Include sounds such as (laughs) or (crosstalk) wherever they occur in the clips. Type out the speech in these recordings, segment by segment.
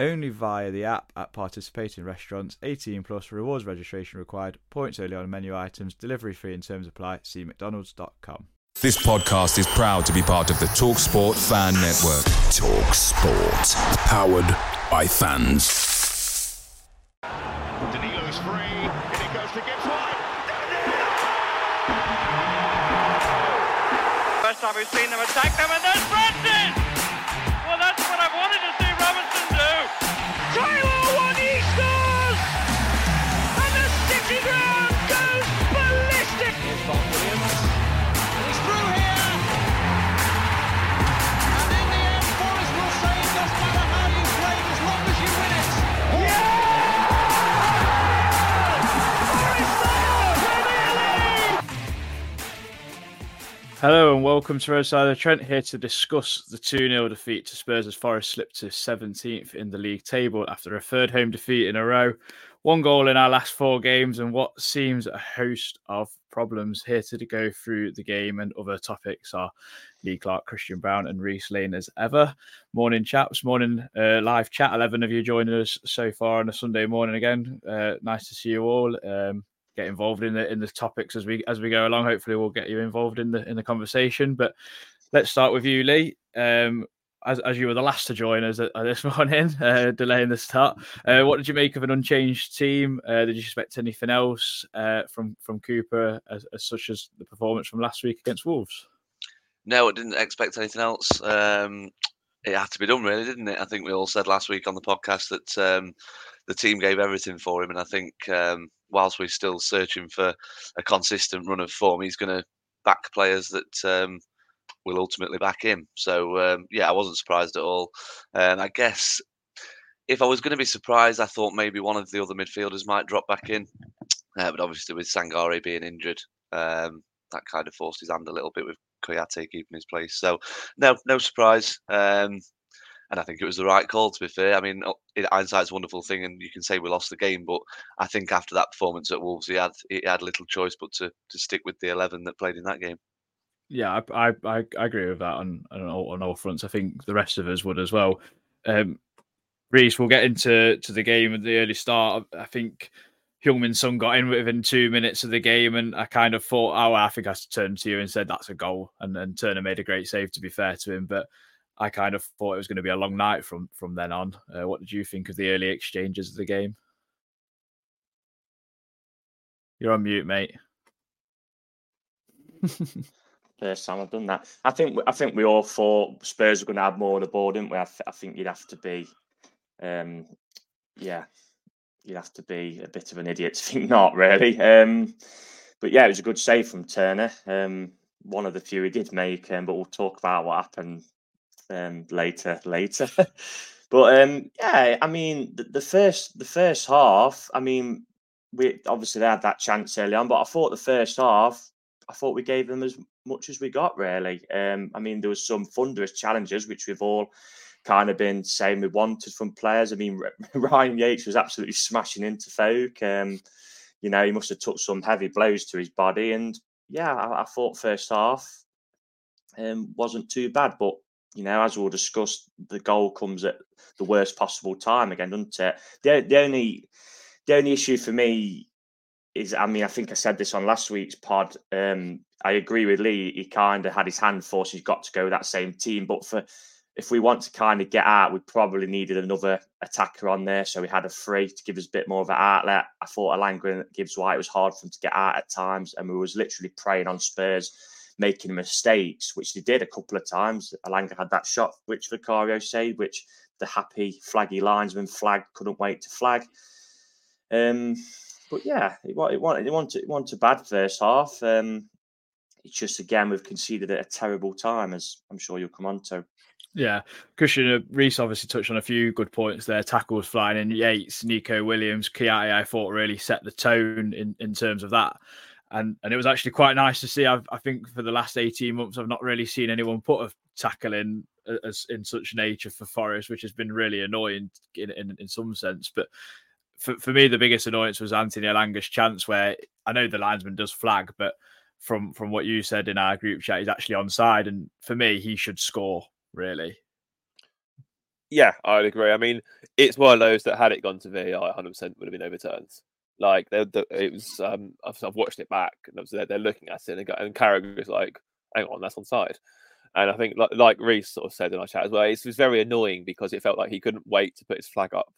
Only via the app at participating restaurants. 18 plus rewards registration required. Points only on menu items. Delivery fee and terms apply. See McDonald's.com. This podcast is proud to be part of the TalkSport Fan Network. TalkSport, powered by fans. Danilo's free, and it goes to Gibbs White. First time we've seen them attack them, and there's Francis! Well, that's what I wanted to see Robinson do. Taylor Hello and welcome to Red Side of Trent here to discuss the 2 0 defeat to Spurs as Forest slipped to 17th in the league table after a third home defeat in a row. One goal in our last four games, and what seems a host of problems here to go through the game and other topics are Lee Clark, Christian Brown, and Reiss Lane as ever. Morning, chaps. Morning, uh, live chat. 11 of you joining us so far on a Sunday morning again. Uh, nice to see you all. Um, get involved in the in the topics as we as we go along. Hopefully, we'll get you involved in the in the conversation. But let's start with you, Lee. Um, as, as you were the last to join us uh, this (laughs) morning, uh, delaying the start. Uh, what did you make of an unchanged team? Uh, did you expect anything else uh, from from Cooper, as, as such as the performance from last week against Wolves? No, I didn't expect anything else. Um, it had to be done, really, didn't it? I think we all said last week on the podcast that um, the team gave everything for him, and I think um, whilst we're still searching for a consistent run of form, he's going to back players that um, will ultimately back him. So um, yeah, I wasn't surprised at all. And I guess if I was going to be surprised, I thought maybe one of the other midfielders might drop back in, uh, but obviously with Sangare being injured, um, that kind of forced his hand a little bit with Kouyaté keeping his place. So no, no surprise. Um, and I think it was the right call. To be fair, I mean, in hindsight's a wonderful thing, and you can say we lost the game, but I think after that performance at Wolves, he had he had little choice but to to stick with the eleven that played in that game. Yeah, I I, I agree with that on on all, on all fronts. I think the rest of us would as well. Um, Reiss, we'll get into to the game at the early start. I think Heung-Min Son got in within two minutes of the game, and I kind of thought, oh, I think I turned to you and said that's a goal, and then Turner made a great save. To be fair to him, but I kind of thought it was going to be a long night from from then on. Uh, what did you think of the early exchanges of the game? You're on mute, mate. (laughs) First time I've done that. I think I think we all thought Spurs were going to have more on the board, didn't we? I, th- I think you'd have to be, um, yeah, you'd have to be a bit of an idiot to (laughs) think not really. Um, but yeah, it was a good save from Turner. Um, one of the few he did make, um, but we'll talk about what happened um, later. Later, (laughs) but um, yeah, I mean the, the first the first half. I mean, we obviously they had that chance early on, but I thought the first half, I thought we gave them as much as we got really. Um, I mean, there was some thunderous challenges which we've all kind of been saying we wanted from players. I mean, (laughs) Ryan Yates was absolutely smashing into folk. Um, you know, he must have took some heavy blows to his body, and yeah, I, I thought first half um, wasn't too bad, but you know, as we'll discuss, the goal comes at the worst possible time again, doesn't it? The, the only the only issue for me is, I mean, I think I said this on last week's pod. Um, I agree with Lee. He kind of had his hand forced. He's got to go with that same team, but for if we want to kind of get out, we probably needed another attacker on there. So we had a free to give us a bit more of an outlet. I thought and Gibbs White was hard for them to get out at times, and we was literally preying on Spurs making mistakes, which they did a couple of times. Elanga had that shot, which Vicario said, which the happy flaggy linesman flag couldn't wait to flag. Um, but yeah, it, it, wanted, it, wanted, it bad first half. Um, it's just again we've conceded at a terrible time, as I'm sure you'll come on to. Yeah, Christian uh, Reiss obviously touched on a few good points there. Tackles flying in Yates, Neco Williams, Kouyaté. I thought really set the tone in, in terms of that. And and it was actually quite nice to see. I've, I think for the last 18 months, I've not really seen anyone put a tackle in as in such nature for Forest, which has been really annoying in, in, in some sense. But for, for me, the biggest annoyance was Anthony Elanga's chance where I know the linesman does flag, but from from what you said in our group chat, he's actually on side. And for me, he should score, really. Yeah, I'd agree. I mean, it's one of those that had it gone to VAR, 100% would have been overturned. Like, they're, they're, it was, um, I've, I've, watched it back and they're, they're looking at it and, and Carragher was like, hang on, that's on side. And I think, like, like Reiss sort of said in our chat as well, it was very annoying because it felt like he couldn't wait to put his flag up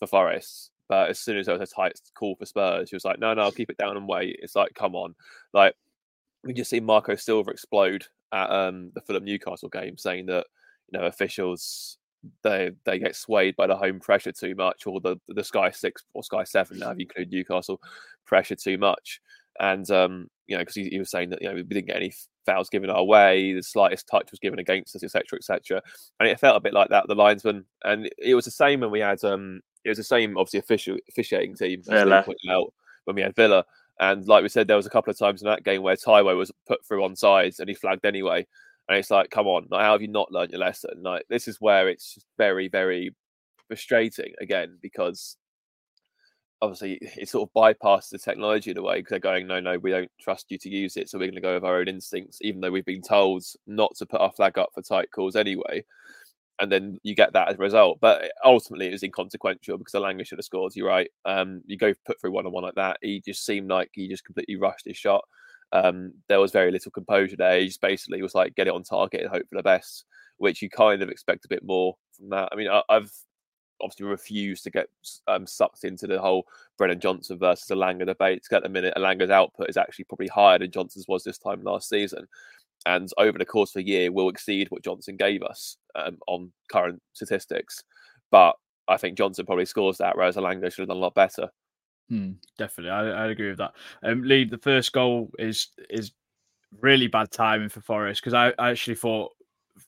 for Forest. But as soon as there was a tight call for Spurs, he was like, no, no, I'll keep it down and wait. It's like, come on. Like, we just see Marco Silva explode at um, the Fulham Newcastle game, saying that you know officials they they get swayed by the home pressure too much, or the the Sky Six or Sky Seven now, if you include Newcastle, pressure too much. And um, you know, because he, he, was saying that you know we didn't get any fouls given our way, the slightest touch was given against us, etc., etc. And it felt a bit like that the linesman, and it was the same when we had um, it was the same obviously official officiating team Villa. out when we had Villa. And like we said, there was a couple of times in that game where Taiwo was put through on sides and he flagged anyway. And it's like, come on, like, how have you not learned your lesson? Like this is where it's very, very frustrating again because obviously it sort of bypasses the technology in a way because they're going, no, no, we don't trust you to use it, so we're going to go with our own instincts, even though we've been told not to put our flag up for tight calls anyway and then you get that as a result. But ultimately, it was inconsequential because Elanga should have scored. You're right. Um, you go put through one on one like that. He just seemed like he just completely rushed his shot. Um, there was very little composure there. He just basically was like, get it on target and hope for the best, which you kind of expect a bit more from that. I mean, I, have obviously refused to get um, sucked into the whole Brennan Johnson versus Elanga debate. At the minute, Elanga's output is actually probably higher than Johnson's was this time last season and over the course of a year will exceed what Johnson gave us um, on current statistics. But I think Johnson probably scores that, whereas Elanga should have done a lot better. Hmm, definitely, I, I agree with that. Um, Lee, the first goal is is really bad timing for Forest because I, I actually thought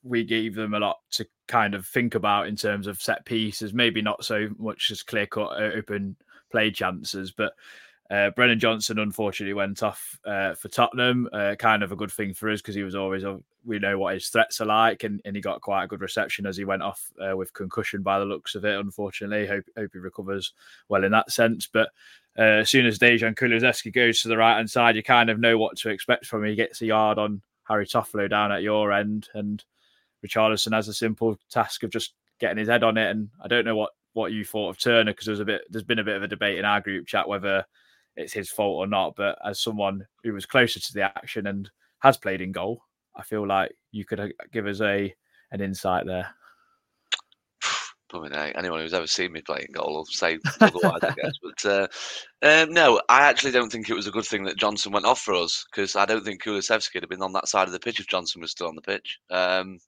we gave them a lot to kind of think about in terms of set pieces, maybe not so much as clear cut open play chances, but uh, Brennan Johnson unfortunately went off uh, for Tottenham. Uh, kind of a good thing for us because he was always we know what his threats are like, and, and he got quite a good reception as he went off uh, with concussion by the looks of it. Unfortunately, hope hope he recovers well in that sense. But uh, as soon as Dejan Kulusevski goes to the right hand side, you kind of know what to expect from him. He gets a yard on Harry Toffolo down at your end, and Richarlison has a simple task of just getting his head on it. And I don't know what what you thought of Turner because there's a bit there's been a bit of a debate in our group chat whether it's his fault or not. But as someone who was closer to the action and has played in goal, I feel like you could uh, give us a an insight there. (sighs) Probably not. Anyone who's ever seen me play in goal will say otherwise, I guess. But uh, um, no, I actually don't think it was a good thing that Johnson went off for us because I don't think Kulusevski would have been on that side of the pitch if Johnson was still on the pitch. Um,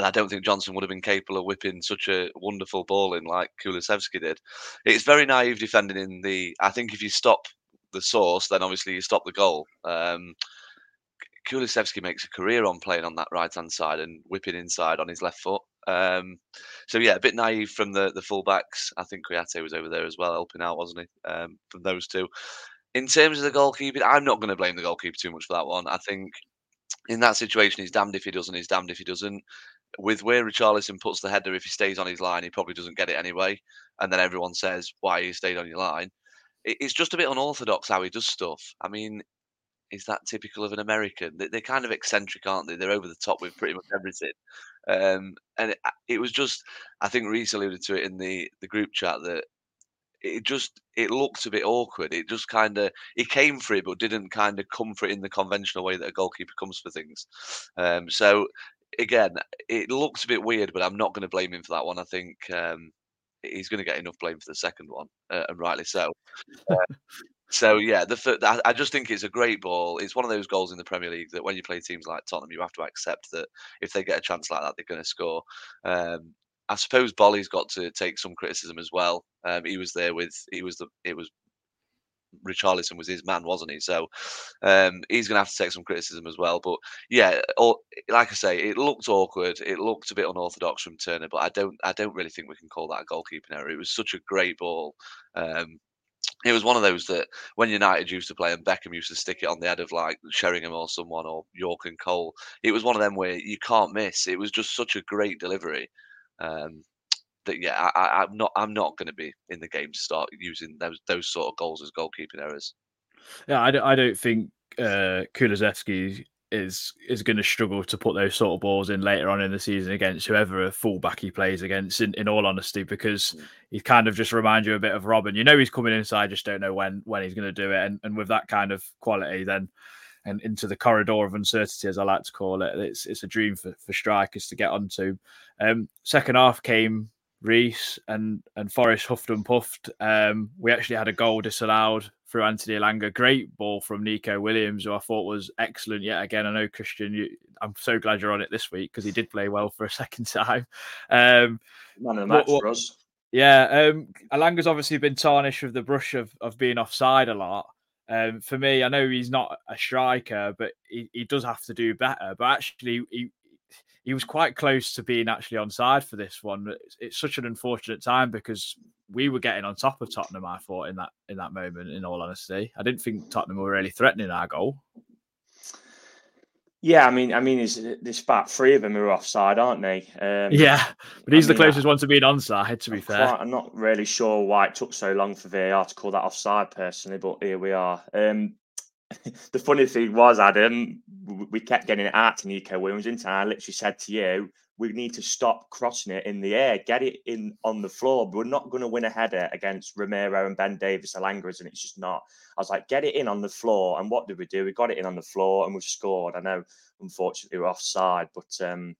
and I don't think Johnson would have been capable of whipping such a wonderful ball in like Kulusevski did. It's very naive defending in the. I think if you stop the source, then obviously you stop the goal. Um, Kulusevski makes a career on playing on that right hand side and whipping inside on his left foot. Um, so yeah, a bit naive from the the fullbacks. I think Kouyaté was over there as well, helping out, wasn't he? Um, from those two. In terms of the goalkeeper, I'm not going to blame the goalkeeper too much for that one. I think in that situation, he's damned if he doesn't. He's damned if he doesn't with where Richarlison puts the header, if he stays on his line, he probably doesn't get it anyway. And then everyone says, why you stayed on your line. It's just a bit unorthodox how he does stuff. I mean, is that typical of an American? They're kind of eccentric, aren't they? They're over the top with pretty much everything. Um, and it, it, was just, I think Reiss alluded to it in the, the group chat that it just it looked a bit awkward. It just kind of it came for it, but didn't kind of come for it in the conventional way that a goalkeeper comes for things. Um, so again, it looks a bit weird, but I'm not going to blame him for that one. I think um, he's going to get enough blame for the second one, uh, and rightly so. Uh, so yeah, the I just think it's a great ball. It's one of those goals in the Premier League that when you play teams like Tottenham, you have to accept that if they get a chance like that, they're going to score. Um, I suppose Boly's got to take some criticism as well. Um, he was there with he was the it was Richarlison was his man, wasn't he? So um, he's going to have to take some criticism as well. But yeah, all, like I say, it looked awkward. It looked a bit unorthodox from Turner, but I don't, I don't really think we can call that a goalkeeping error. It was such a great ball. Um, it was one of those that when United used to play and Beckham used to stick it on the head of like Sheringham or someone or Yorke and Cole, it was one of them where you can't miss. It was just such a great delivery. Um, that yeah, I, am not I'm not going to be in the game to start using those those sort of goals as goalkeeping errors. Yeah, I don't, I don't think uh, Kulusevski is is going to struggle to put those sort of balls in later on in the season against whoever a fullback he plays against. In, in all honesty, because mm. he kind of just reminds you a bit of Robben. You know he's coming inside, just don't know when when he's going to do it. And and with that kind of quality, then and into the corridor of uncertainty, as I like to call it, it's it's a dream for, for strikers to get onto. Um, second half came Reiss and and Forest huffed and puffed. Um, we actually had a goal disallowed through Anthony Elanga. Great ball from Neco Williams, who I thought was excellent yet again. I know Christian, you, I'm so glad you're on it this week because he did play well for a (laughs) second time. Um, Man of the match what, for us. Yeah, um, Elanga's obviously been tarnished with the brush of, of being offside a lot. Um, for me, I know he's not a striker, but he, he does have to do better. But actually, he, he was quite close to being actually on side for this one. It's, it's, such an unfortunate time because we were getting on top of Tottenham. I thought in that in that moment. In all honesty, I didn't think Tottenham were really threatening our goal. Yeah, I mean, I mean, there's about three of them who are offside, aren't they? Um, yeah, but he's I the mean, closest I, one to being onside. To be I'm fair, quite, I'm not really sure why it took so long for VAR to call that offside, personally, but here we are. Um, (laughs) the funny thing was, Adam, we kept getting it out to Neco Williams, and I literally said to you, we need to stop crossing it in the air, get it in on the floor. We're not going to win a header against Romero and Ben Davies Elangas, and it's just not. I was like, get it in on the floor. And what did we do? We got it in on the floor and we've scored. I know, unfortunately, we're offside, but um,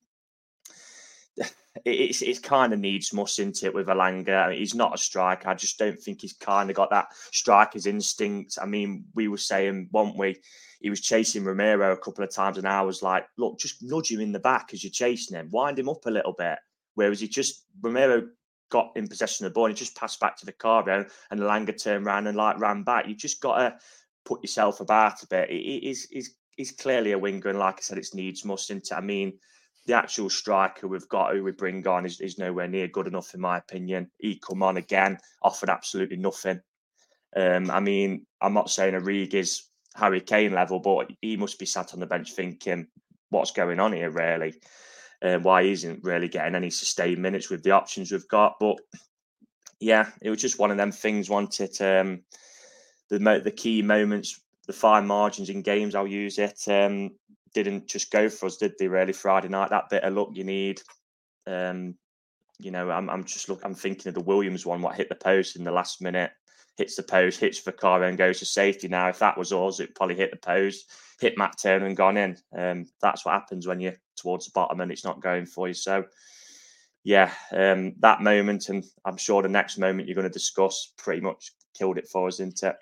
it's it's kind of needs must into it with Elanga. I mean, he's not a striker. I just don't think he's kind of got that striker's instinct. I mean, we were saying, weren't we? He was chasing Romero a couple of times, and I was like, look, just nudge him in the back as you're chasing him, wind him up a little bit. Whereas he just Romero got in possession of the ball and he just passed back to the car and Elanga turned around and like ran back. You've just got to put yourself about a bit. He's he's he's clearly a winger, and like I said, it's needs must into. I mean the actual striker we've got who we bring on is, is nowhere near good enough in my opinion. He come on again, offered absolutely nothing. Um, I mean, I'm not saying Origi is Harry Kane level, but he must be sat on the bench thinking, what's going on here, really? Uh, why he isn't really getting any sustained minutes with the options we've got. But yeah, it was just one of them things. Wanted um, the the key moments, the fine margins in games. I'll use it. Um, didn't just go for us, did they? Really, Friday night, that bit of luck you need. Um, you know, I'm, I'm just look. I'm thinking of the Williams one, what hit the post in the last minute, hits the post, hits Vicario and goes to safety. Now, if that was us, it probably hit the post, hit Matt Turner and gone in. Um, that's what happens when you're towards the bottom and it's not going for you. So, yeah, um, that moment, and I'm sure the next moment you're going to discuss, pretty much killed it for us, didn't it?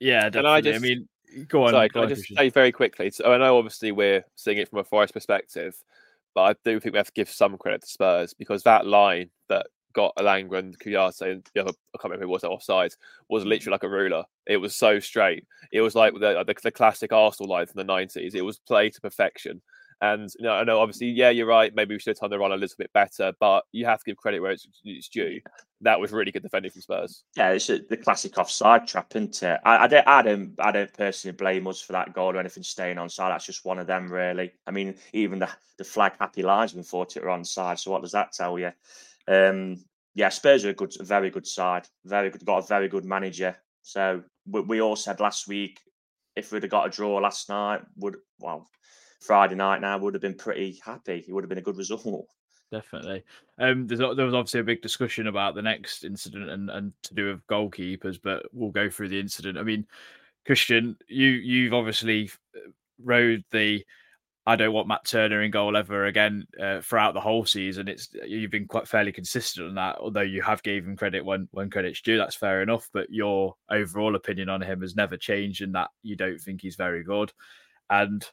Yeah, definitely. I, just, I mean, Go on. Sorry, go can on, I just say very quickly? So I know obviously we're seeing it from a Forest perspective, but I do think we have to give some credit to Spurs because that line that got Elanga and Kouyaté and the other, I can't remember who was offside, was literally like a ruler. It was so straight. It was like the, the, the classic Arsenal line from the 90s. It was played to perfection. And you know, I know obviously, yeah, you're right. Maybe we should have turned the run a little bit better, but you have to give credit where it's, it's due. That was really good defending from Spurs. Yeah, it's a, the classic offside trap, isn't it? I, I, don't, I don't, I don't personally blame us for that goal or anything staying on side. That's just one of them, really. I mean, even the the flag happy linesman thought it were on side. So what does that tell you? Um, yeah, Spurs are a good, a very good side. Very good, got a very good manager. So we, we all said last week if we'd have got a draw last night, would well Friday night now would have been pretty happy. It would have been a good result. Definitely. Um, there was obviously a big discussion about the next incident and, and to do with goalkeepers, but we'll go through the incident. I mean, Christian, you you've obviously uh, rode the I don't want Matt Turner in goal ever again uh, throughout the whole season. It's you've been quite fairly consistent on that, although you have gave him credit when when credit's due. That's fair enough. But your overall opinion on him has never changed, in that you don't think he's very good. And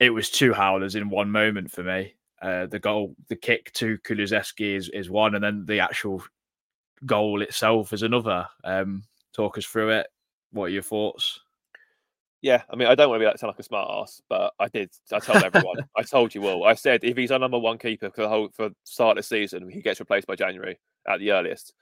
it was two howlers in one moment for me. Uh, the goal, the kick to Kulusevski is is one, and then the actual goal itself is another. Um, talk us through it. What are your thoughts? Yeah, I mean, I don't want to be like sound like a smart ass, but I did. I told everyone. (laughs) I told you all. I said if he's our number one keeper for the whole for start of the season, he gets replaced by January at the earliest.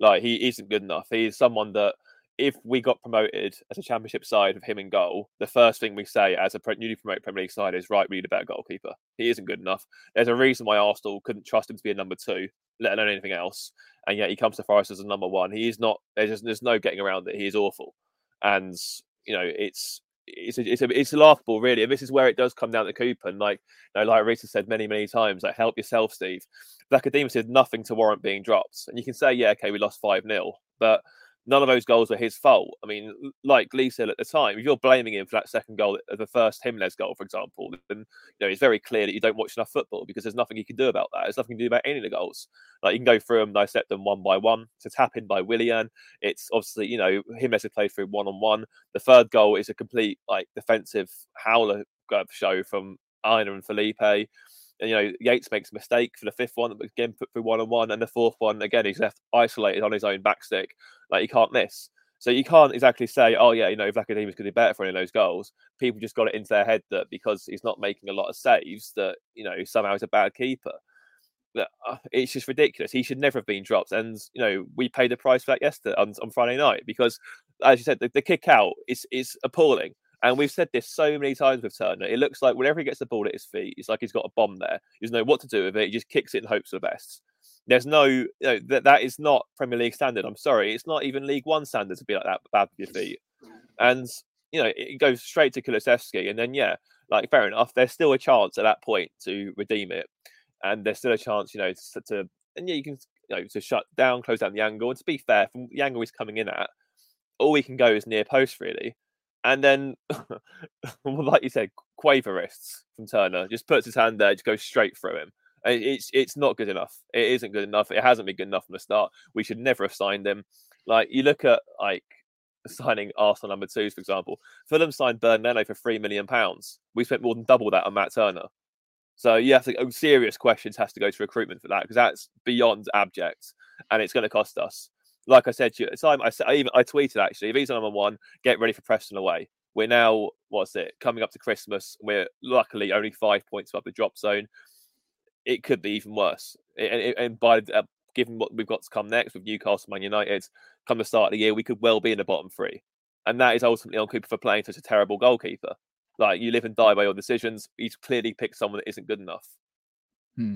Like he isn't good enough. He's someone that if we got promoted as a championship side of him in goal, the first thing we say as a newly promoted Premier League side is right, we need a better goalkeeper. He isn't good enough. There's a reason why Arsenal couldn't trust him to be a number two, let alone anything else. And yet he comes to Forest as a number one. He is not. There's just, there's no getting around that He is awful, and you know it's it's a, it's a, it's laughable, really. And this is where it does come down to Cooper. And like, you know, like Rita said many, many times, like, help yourself, Steve. Vlachodimos did nothing to warrant being dropped. And you can say, yeah, okay, we lost 5 0. But none of those goals were his fault. I mean, like Lee said at the time, if you're blaming him for that second goal, uh, the first Jimenez goal, for example, then you know it's very clear that you don't watch enough football because there's nothing you can do about that. There's nothing to do about any of the goals. Like you can go through them, dissect them one by one. To tap in by Willian, it's obviously you know Jimenez has played through one on one. The third goal is a complete like defensive howler uh, show from Aina and Felipe. You know, Yates makes a mistake for the fifth one, but again put through one on one, and the fourth one again he's left isolated on his own backstick, like he can't miss. So you can't exactly say, oh yeah, you know, Vlachodimos could be better for any of those goals. People just got it into their head that because he's not making a lot of saves, that you know somehow he's a bad keeper. Uh, it's just ridiculous. He should never have been dropped, and you know we paid the price for that yesterday on, on Friday night because, as you said, the, the kick out is is appalling. And we've said this so many times with Turner. It looks like whenever he gets the ball at his feet, it's like he's got a bomb there. He doesn't know what to do with it. He just kicks it and hopes for the best. There's no, you know, that that is not Premier League standard. I'm sorry, it's not even League One standard to be like that bad with your feet. And you know, it goes straight to Kulusevski, and then yeah, like fair enough. There's still a chance at that point to redeem it, and there's still a chance, you know, to, to and yeah, you can you know to shut down, close down the angle. And to be fair, from the angle he's coming in at, all we can go is near post really. And then, (laughs) like you said, quaverists from Turner just puts his hand there, just goes straight through him. It's it's not good enough. It isn't good enough. It hasn't been good enough from the start. We should never have signed him. Like you look at like signing Arsenal number twos, for example. Fulham signed Bernd Leno for three million pounds. We spent more than double that on Matt Turner. So you have to serious questions has to go to recruitment for that because that's beyond abject and it's going to cost us. Like I said to you time, I I even I tweeted actually if he's number one, get ready for Preston away. We're now what's it coming up to Christmas. We're luckily only five points above the drop zone it could be even worse. And, and by uh, given what we've got to come next with Newcastle, Man United, come the start of the year, we could well be in the bottom three, and that is ultimately on Cooper for playing such a terrible goalkeeper. Like you live and die by your decisions. He's clearly picked someone that isn't good enough. Hmm.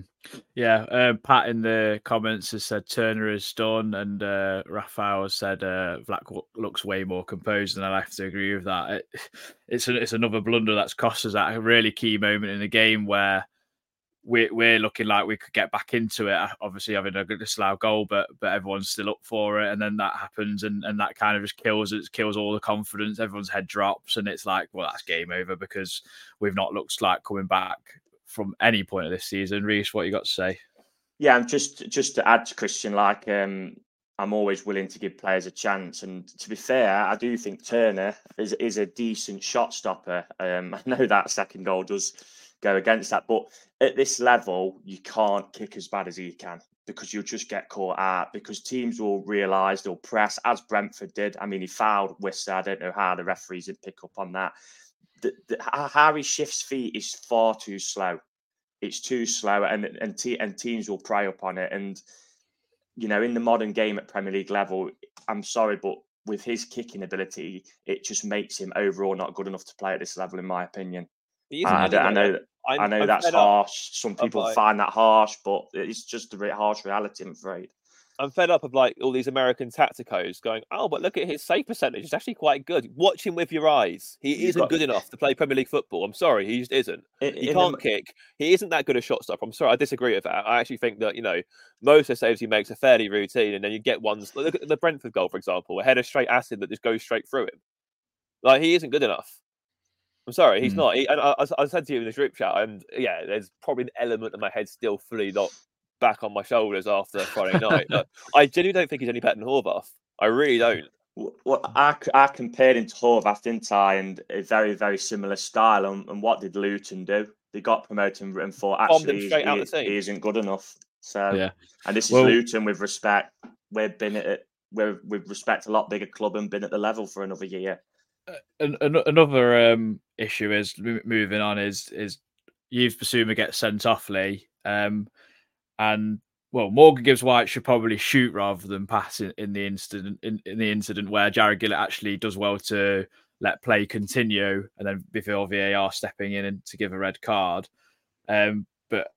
Yeah, uh, Pat in the comments has said Turner is done, and uh, has said uh, Black looks way more composed, and I have to agree with that. It, (sighs) it's a, it's another blunder that's cost us at a really key moment in the game where we're, we're looking like we could get back into it. Obviously, having a disallowed goal, but but everyone's still up for it, and then that happens, and, and that kind of just kills it, kills all the confidence. Everyone's head drops, and it's like, well, that's game over because we've not looked like coming back from any point of this season. Reiss, what you got to say? Yeah, and just just to add to Christian, like um, I'm always willing to give players a chance. And to be fair, I do think Turner is is a decent shot stopper. Um, (laughs) I know that second goal does go against that. But at this level, you can't kick as bad as he can because you'll just get caught out because teams will realise they'll press as Brentford did. I mean, he fouled Wissa. I don't know how the referees would pick up on that. The, the, how he shifts feet is far too slow. It's too slow, and and, te- and teams will prey up on it. And you know, in the modern game at Premier League level, I'm sorry, but with his kicking ability, it just makes him overall not good enough to play at this level, in my opinion. I, I know I'm, i know I'm that's harsh. Some people find that harsh, but it's just a harsh reality, I'm afraid. I'm fed up of like all these American tacticos going, oh, but look at his save percentage. It's actually quite good. Watch him with your eyes. He He's isn't got... good enough to play Premier League football. I'm sorry, he just isn't. In, he can't the... kick. He isn't that good a shot stopper. I'm sorry, I disagree with that. I actually think that you know most of the saves he makes are fairly routine, and then you get ones. Look at the Brentford goal, for example, a header straight acid that just goes straight through him. Like he isn't good enough. I'm sorry, he's Hmm. not. He, and I, I, I said to you in the group chat, and yeah, there's probably an element of my head still fully not back on my shoulders after Friday night. But I genuinely don't think he's any better than Horvath. I really don't. W- Well, I, c- I compared him to Horvath, didn't I? And a very, very similar style. And, and what did Luton do? They got promoted and- and thought, actually, he's- out he, the he isn't good enough. So, Yeah. and this is Well- Luton with respect. We've been at it, we're with respect a lot bigger club and been at the level for another year. an, an- another um, issue is moving on is is Yves Bissouma gets sent off Lee, um, and well, Morgan Gibbs White should probably shoot rather than pass in, in the incident in, in the incident where Jarred Gillett actually does well to let play continue, and then before VAR stepping in and to give a red card. Um, but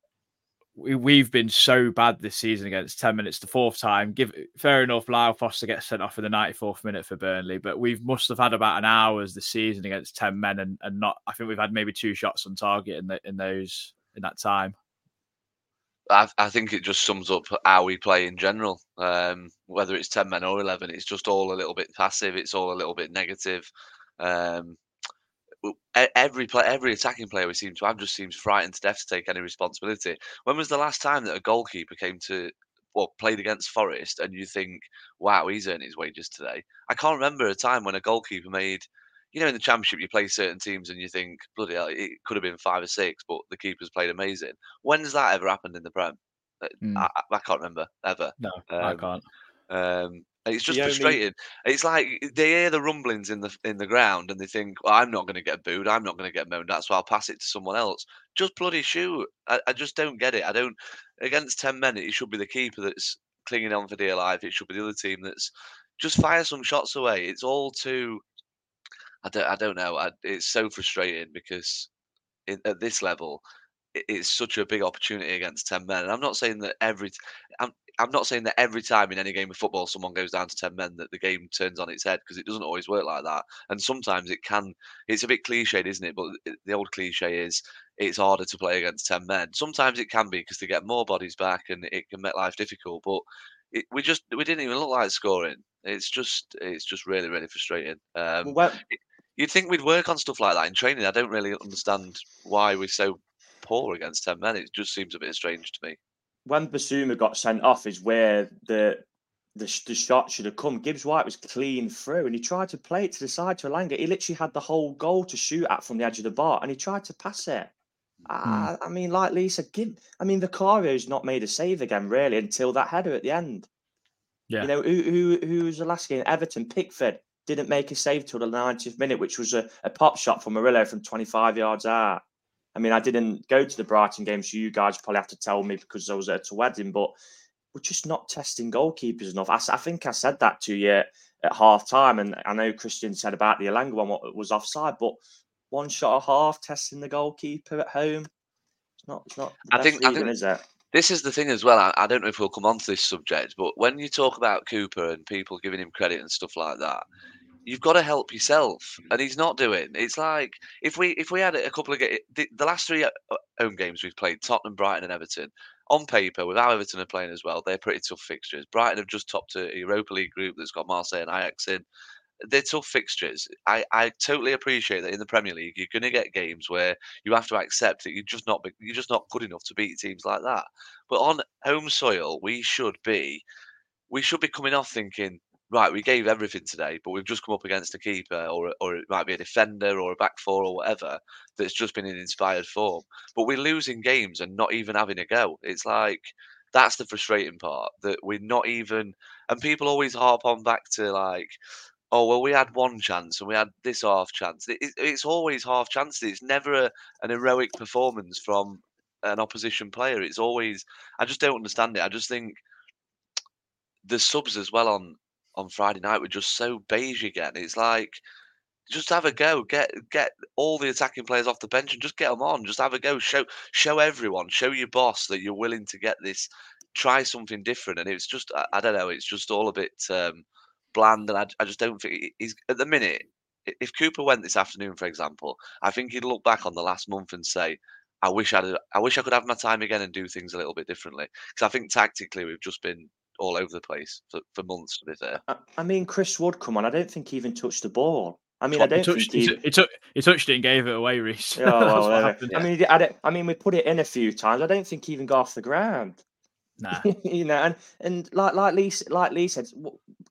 we, we've been so bad this season against 10 minutes the fourth time. Give fair enough, Lyle Foster gets sent off in the 94th minute for Burnley, but we must have had about an hours this season against 10 men and, and not I think we've had maybe two shots on target in the, in those in that time. I, I think it just sums up how we play in general. Um, whether it's ten men or eleven, it's just all a little bit passive. It's all a little bit negative. Um, every play, every attacking player we seem to have just seems frightened to death to take any responsibility. When was the last time that a goalkeeper came to well played against Forest and you think, wow, he's earned his wages today? I can't remember a time when a goalkeeper made. You know, in the championship, you play certain teams and you think, bloody hell, it could have been five or six, but the keeper's played amazing. When's that ever happened in the Prem? Uh, Mm. I, I I can't remember ever. No, I Um, can't. Um, it's just The only- frustrating. It's like they hear the rumblings in the in the ground and they think, well, "I'm not going to get booed. I'm not going to get moaned at, so I'll pass it to someone else." Just bloody shoot! I, I just don't get it. I don't. Against ten men, it should be the keeper that's clinging on for dear life. It should be the other team that's just fire some shots away. It's all too. I don't. I don't know. I, it's so frustrating because in, at this level, it, it's such a big opportunity against ten men. And I'm not saying that every. I'm. I'm not saying that every time in any game of football someone goes down to ten men that the game turns on its head because it doesn't always work like that. And sometimes it can. It's a bit cliched, isn't it? But the old cliche is it's harder to play against ten men. Sometimes it can be because they get more bodies back and it can make life difficult. But it, we just we didn't even look like scoring. It's just it's just really really frustrating. Um, Well, You'd think we'd work on stuff like that in training. I don't really understand why we're so poor against ten men. It just seems a bit strange to me. when Bissouma got sent off is where the the, the shot should have come. Gibbs White was clean through and he tried to play it to the side to Elanga. He literally had the whole goal to shoot at from the edge of the bar and he tried to pass it. I, hmm. I mean, like Lisa, give. I mean, Vicario's not made a save again really until that header at the end. Yeah. You know, who who who was the last game? Everton, Pickford didn't make a save till the 90th minute, which was a, a pop shot from Murillo from 25 yards out. I mean, I didn't go to the Brighton game, so you guys probably have to tell me because I was at a wedding, but we're just not testing goalkeepers enough. I think I said that to you at half time, and I know Christian said about the Elanga one what was offside, but one shot a half testing the goalkeeper at home. It's not. It's not. I think- I think- is it? This is the thing as well. I, I don't know if we'll come on to this subject, but when you talk about Cooper and people giving him credit and stuff like that, you've got to help yourself, and he's not doing. It's like if we if we had a couple of ga- the, the last three uh, home games we've played, Tottenham, Brighton, and Everton. On paper, with Everton are playing as well, they're pretty tough fixtures. Brighton have just topped a Europa League group that's got Marseille and Ajax in. They're tough fixtures. I, I totally appreciate that in the Premier League you're going to get games where you have to accept that you're just not you're just not good enough to beat teams like that. But on home soil, we should be we should be coming off thinking, right, we gave everything today, but we've just come up against a keeper or or it might be a defender or a back four or whatever that's just been in inspired form. But we're losing games and not even having a go. It's like that's the frustrating part that we're not even and people always harp on back to like oh well we had one chance and we had this half chance it, it- it's always half chances it's never a, an heroic performance from an opposition player it's always i just don't understand it i just think the subs as well on on friday night were just so beige again. It's like just have a go get get all the attacking players off the bench and just get them on. Just have a go. Show show everyone show your boss that you're willing to get this try something different. And it's just i, I don't know it's just all a bit um bland. And I, I just don't think he's at the minute if Cooper went this afternoon for example I think he'd look back on the last month and say I wish I'd I wish I could have my time again and do things a little bit differently. Because I think tactically we've just been all over the place for, for months to be fair I, I mean, Chris Wood, come on. I don't think he even touched the ball. I mean, I don't he touched, think he, he, took, he touched it and gave it away, Reiss. Oh, well, (laughs) uh, I mean, I, I mean, we put it in a few times. I don't think he even got off the ground. Nah. (laughs) you know, and and like like Lee like Lee said,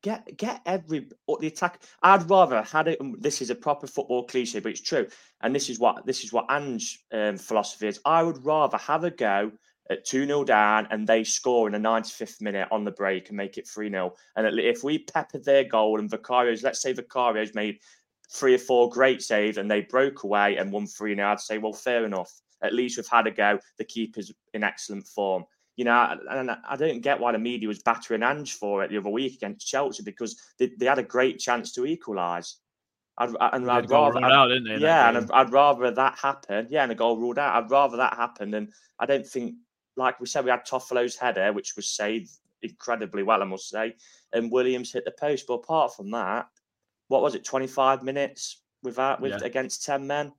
get get every the attack. I'd rather had it. This is a proper football cliche, but it's true. And this is what this is what Ange um, philosophy is. I would rather have a go at 2 0 down and they score in the 95th minute on the break and make it 3 0. And if we pepper their goal and Vicario's, let's say Vicario's made three or four great saves and they broke away and won 3 0, I'd say, well, fair enough. At least we've had a go. The keeper's in excellent form. You know, and I don't get why the media was battering Ange for it the other week against Chelsea because they, they had a great chance to equalise. I'd, and I'd rather, I'd, out, yeah, and I'd, I'd, rather that happen. Yeah, and a goal ruled out. I'd rather that happen. And I don't think, like we said, we had Toffolo's header, which was saved incredibly well, I must say, and Williams hit the post. But apart from that, what was it? Twenty five minutes without with yeah. against ten men.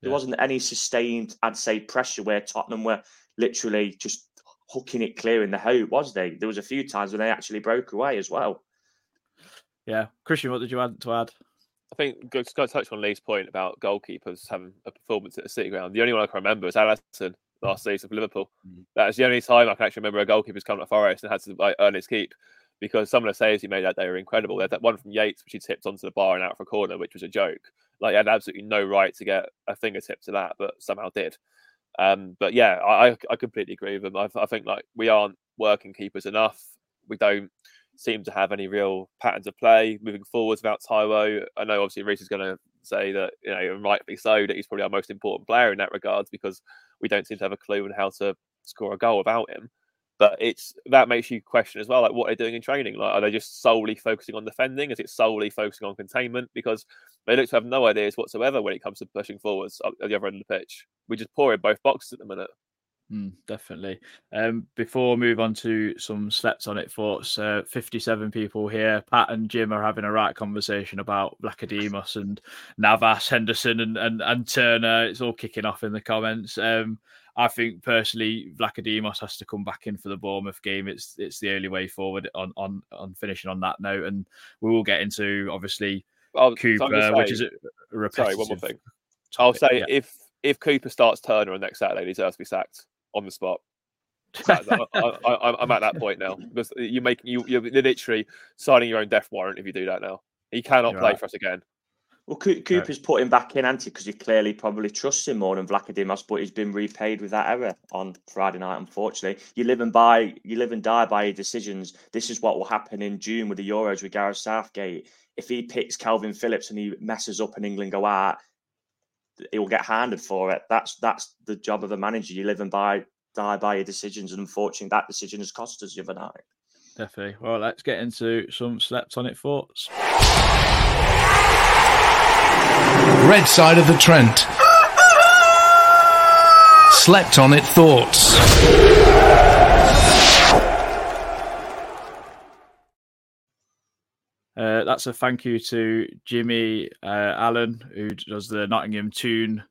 There yeah. wasn't any sustained, I'd say, pressure where Tottenham were literally just hooking it clear in the hope, was they? There was a few times when they actually broke away as well. Yeah, Christian, what did you add to add? I think just going to touch on Lee's point about goalkeepers having a performance at the City Ground. The only one I can remember is Alisson last season for Liverpool. Mm. That is the only time I can actually remember a goalkeeper's come to Forest and had to like, earn his keep because some of the saves he made that day were incredible. There's that one from Yates, which he tipped onto the bar and out for a corner, which was a joke. Like he had absolutely no right to get a fingertip to that, but somehow did. Um, but yeah, I, I completely agree with him. I, I think like we aren't working keepers enough. We don't seem to have any real patterns of play moving forwards without Taiwo. I know obviously Reiss is going to say that, you know, and rightly so, that he's probably our most important player in that regards because we don't seem to have a clue on how to score a goal without him. But it's that makes you question as well, like what they're doing in training. Like, are they just solely focusing on defending? Is it solely focusing on containment? Because they look to have no ideas whatsoever when it comes to pushing forwards at the other end of the pitch. We just pour in both boxes at the minute. Mm, definitely. Um, before we move on to some slept on it thoughts, uh, 57 people here. Pat and Jim are having a right conversation about Vlachodimos and Navas, Henderson, and, and, and Turner. It's all kicking off in the comments. Um, I think personally, Vlachodimos has to come back in for the Bournemouth game. It's it's the only way forward on on on finishing on that note, and we will get into obviously Cooper, say, which is a repetitive. Sorry, one more thing. Topic. I'll say yeah. if if Cooper starts Turner on next Saturday, he deserves to be sacked on the spot. (laughs) I, am at that point now because you make you you're literally signing your own death warrant if you do that now. He cannot you're play right. for us again. Well, Cooper's put him back in, anti, because he clearly probably trusts him more than Vlachodimos, but he's been repaid with that error on Friday night. Unfortunately, you live and buy, you live and die by your decisions. This is what will happen in June with the Euros with Gareth Southgate. If he picks Kalvin Phillips and he messes up and England go out, he will get handed for it. That's that's the job of a manager. You live and buy, die by your decisions, and unfortunately, that decision has cost us the other night. Definitely. Well, let's get into some slept on it thoughts. Red side of the Trent. (laughs) Slept on it thoughts. Uh, that's a thank you to Jimmy uh, Allen, who does the Nottingham Tune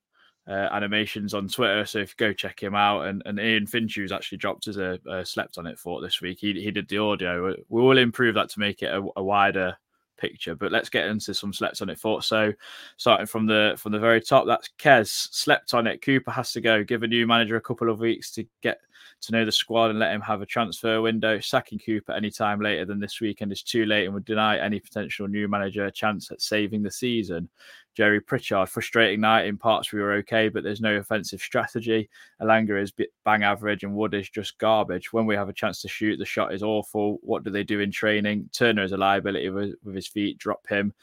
uh, animations on Twitter. So if you go check him out, and, and Ian Finch, who's actually dropped as a, a slept on it for this week, he, he did the audio. We will improve that to make it a, a wider picture. But let's get into some slept on it thoughts. So starting from the from the very top, that's Kez slept on it. Cooper has to go. Give a new manager a couple of weeks to get to know the squad and let him have a transfer window. Sacking Cooper any time later than this weekend is too late and would deny any potential new manager a chance at saving the season. Jerry Pritchard, frustrating night. In parts we were okay, but there's no offensive strategy. Elanga is bang average and Wood is just garbage. When we have a chance to shoot, the shot is awful. What do they do in training? Turner is a liability with, with his feet. Drop him.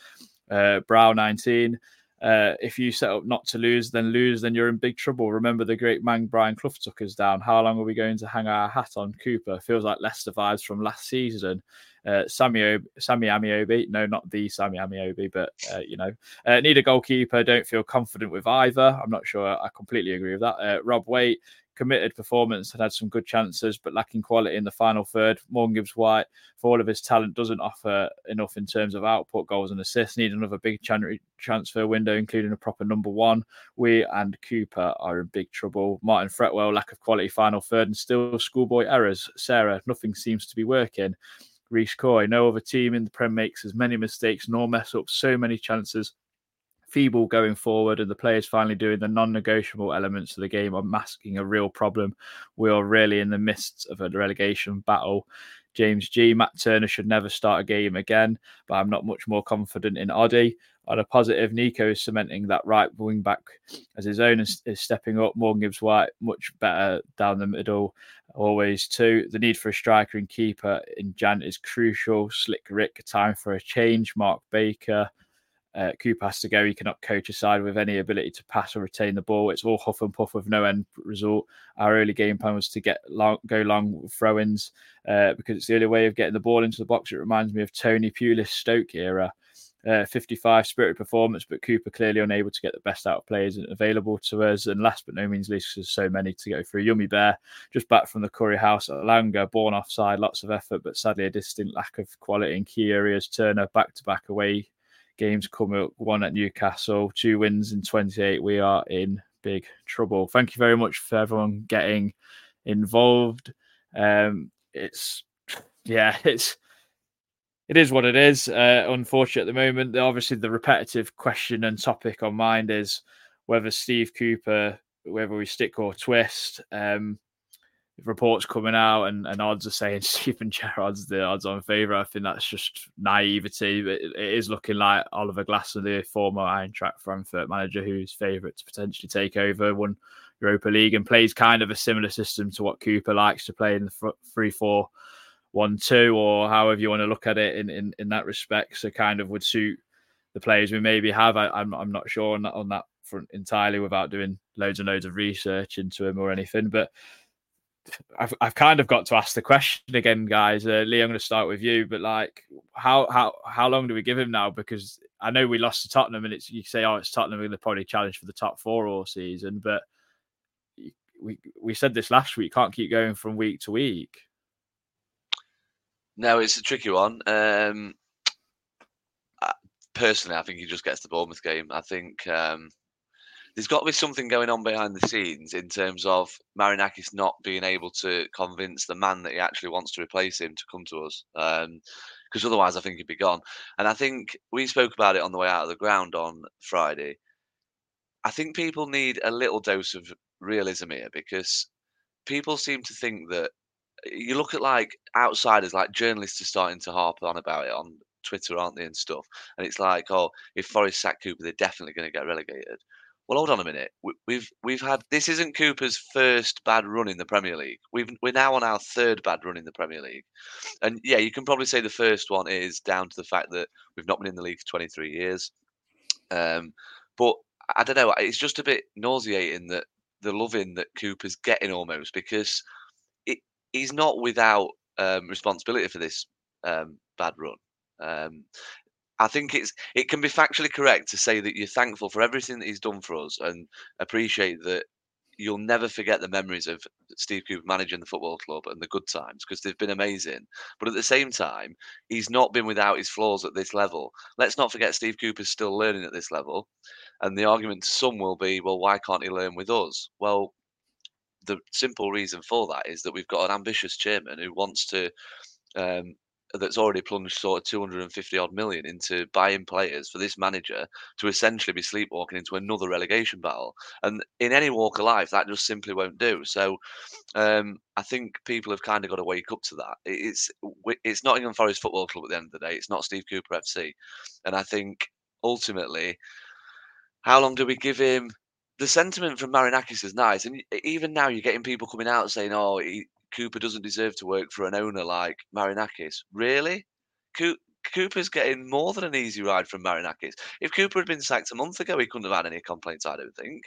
Uh, Brow 19. Uh, if you set up not to lose, then lose, then you're in big trouble. Remember the great man Brian Clough took us down. How long are we going to hang our hat on Cooper? Feels like Leicester vibes from last season. Uh, Sammy, Sammy Ameobi, no, not the Sammy Ameobi, but uh, you know, uh, need a goalkeeper. Don't feel confident with either. I'm not sure. I completely agree with that. Uh, Rob Waite, committed performance and had some good chances, but lacking quality in the final third. Morgan Gibbs White, for all of his talent, doesn't offer enough in terms of output, goals, and assists. Need another big transfer window, including a proper number one. We and Cooper are in big trouble. Martin Fretwell, lack of quality final third, and still schoolboy errors. Sarah, nothing seems to be working. Reece Coy. No other team in the Prem makes as many mistakes nor mess up so many chances feeble going forward, and the players finally doing the non-negotiable elements of the game are masking a real problem. We are really in the midst of a relegation battle. James G. Matt Turner should never start a game again, but I'm not much more confident in Oddy. On a positive, Neco is cementing that right wing back as his own is, is stepping up. Morgan Gibbs White much better down the middle, always too. The need for a striker and keeper in Jan is crucial. Slick Rick, time for a change. Mark Baker, uh, Cooper has to go. He cannot coach a side with any ability to pass or retain the ball. It's all huff and puff with no end result. Our early game plan was to get long, go long throw-ins uh, because it's the only way of getting the ball into the box. It reminds me of Tony Pulis Stoke era. Uh, 55 spirited performance, but Cooper clearly unable to get the best out of players available to us. And last but no means least, there's so many to go through. Yummy Bear, just back from the Curry House at Langa, born offside, lots of effort, but sadly a distinct lack of quality in key areas. Turner back to back away games come up, one at Newcastle, two wins in 28. We are in big trouble. Thank you very much for everyone getting involved. Um, it's, yeah, (laughs) it's, it is what it is. Uh, unfortunate at the moment. Obviously, the repetitive question and topic on mind is whether Steve Cooper, whether we stick or twist. Um, reports coming out and, and odds are saying (laughs) Steven Gerrard's the odds on favourite. I think that's just naivety. It, it is looking like Oliver Glasner, the former Eintracht Frankfurt manager, who's favourite to potentially take over, won Europa League and plays kind of a similar system to what Cooper likes to play in the 3 4 1 2, or however you want to look at it in, in, in that respect. So, kind of would suit the players we maybe have. I, am I'm, I'm not sure on that, on that front entirely without doing loads and loads of research into him or anything. But I've I've kind of got to ask the question again, guys. Uh, Lee, I'm going to start with you. But like, how how how long do we give him now? Because I know we lost to Tottenham, and it's you say, oh, it's Tottenham, going to probably challenge for the top four all season. But we we said this last week. Can't keep going from week to week. No, it's a tricky one. Um, personally, I think he just gets the Bournemouth game. I think um, there's got to be something going on behind the scenes in terms of Marinakis not being able to convince the man that he actually wants to replace him to come to us. Because um, otherwise, I think he'd be gone. And I think we spoke about it on the way out of the ground on Friday. I think people need a little dose of realism here because people seem to think that you look at like outsiders, like journalists are starting to harp on about it on Twitter, aren't they, and stuff. And it's like, oh, if Forest sack Cooper, they're definitely going to get relegated well, hold on a minute. We've we've had this isn't Cooper's first bad run in the Premier League. We've we're now on our third bad run in the Premier League, and yeah, you can probably say the first one is down to the fact that we've not been in the league for 23 years. Um, but I don't know. It's just a bit nauseating that the loving that Cooper's getting almost because it, he's not without um, responsibility for this um, bad run. Um, I think it's it can be factually correct to say that you're thankful for everything that he's done for us and appreciate that you'll never forget the memories of Steve Cooper managing the football club and the good times because they've been amazing. But at the same time, he's not been without his flaws at this level. Let's not forget Steve Cooper's still learning at this level. And the argument to some will be, well, why can't he learn with us? Well, the simple reason for that is that we've got an ambitious chairman who wants to um, that's already plunged sort of 250 odd million into buying players for this manager to essentially be sleepwalking into another relegation battle. And in any walk of life, that just simply won't do. So um, I think people have kind of got to wake up to that. It's it's Nottingham Forest Football Club at the end of the day. It's not Steve Cooper FC. And I think ultimately, how long do we give him? The sentiment from Marinakis is nice, and even now you're getting people coming out saying, "Oh, he, Cooper doesn't deserve to work for an owner like Marinakis. Really? Cooper's getting more than an easy ride from Marinakis. If Cooper had been sacked a month ago, he couldn't have had any complaints, I don't think.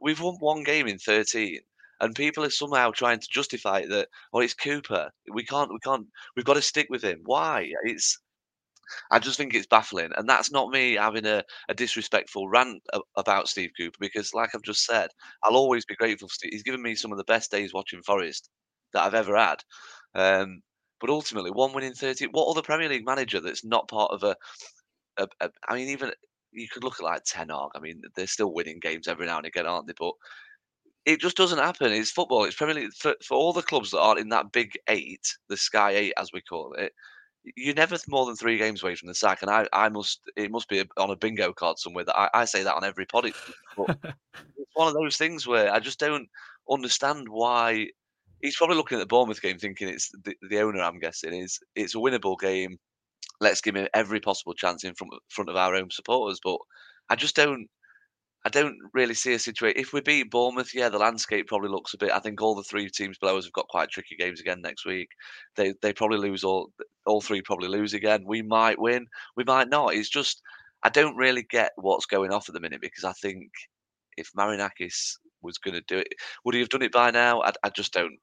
We've won one game in 13 and people are somehow trying to justify that oh it's Cooper we can't we can't we've got to stick with him why it's I just think it's baffling and that's not me having a, a disrespectful rant about Steve Cooper because like I've just said I'll always be grateful for Steve he's given me some of the best days watching Forest that I've ever had. Um, but ultimately, one winning 30. What other Premier League manager that's not part of a, a, a I mean, even you could look at like Ten Hag. I mean, they're still winning games every now and again, aren't they? But it just doesn't happen. It's football. It's Premier League for, for all the clubs that aren't in that big eight, the Sky Eight as we call it. you're never more than three games away from the sack, and I, I must, it must be on a bingo card somewhere that I, I say that on every pod. But (laughs) it's one of those things where I just don't understand why he's probably looking at the Bournemouth game, thinking it's the, the owner. I'm guessing is it's a winnable game. Let's give him every possible chance in front of, front of our own supporters. But I just don't. I don't really see a situation. If we beat Bournemouth, yeah, the landscape probably looks a bit. I think all the three teams below us have got quite tricky games again next week. They they probably lose all. All three probably lose again. We might win. We might not. It's just I don't really get what's going off at the minute because I think if Marinakis was going to do it, would he have done it by now? I, I just don't.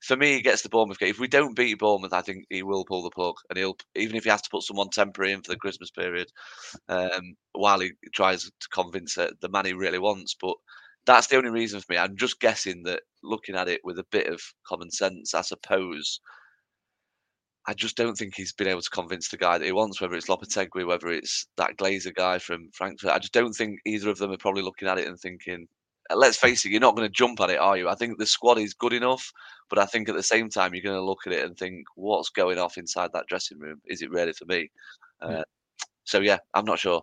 For me, he gets the Bournemouth game. If we don't beat Bournemouth, I think he will pull the plug, and he'll even if he has to put someone temporary in for the Christmas period, um, while he tries to convince uh, the man he really wants. But that's the only reason for me. I'm just guessing that looking at it with a bit of common sense, I suppose. I just don't think he's been able to convince the guy that he wants, whether it's Lopetegui, whether it's that Glazer guy from Frankfurt. I just don't think either of them are probably looking at it and thinking, let's face it, you're not going to jump at it, are you? I think the squad is good enough, but I think at the same time, you're going to look at it and think, what's going off inside that dressing room? Is it ready for me? Uh, so, yeah, I'm not sure.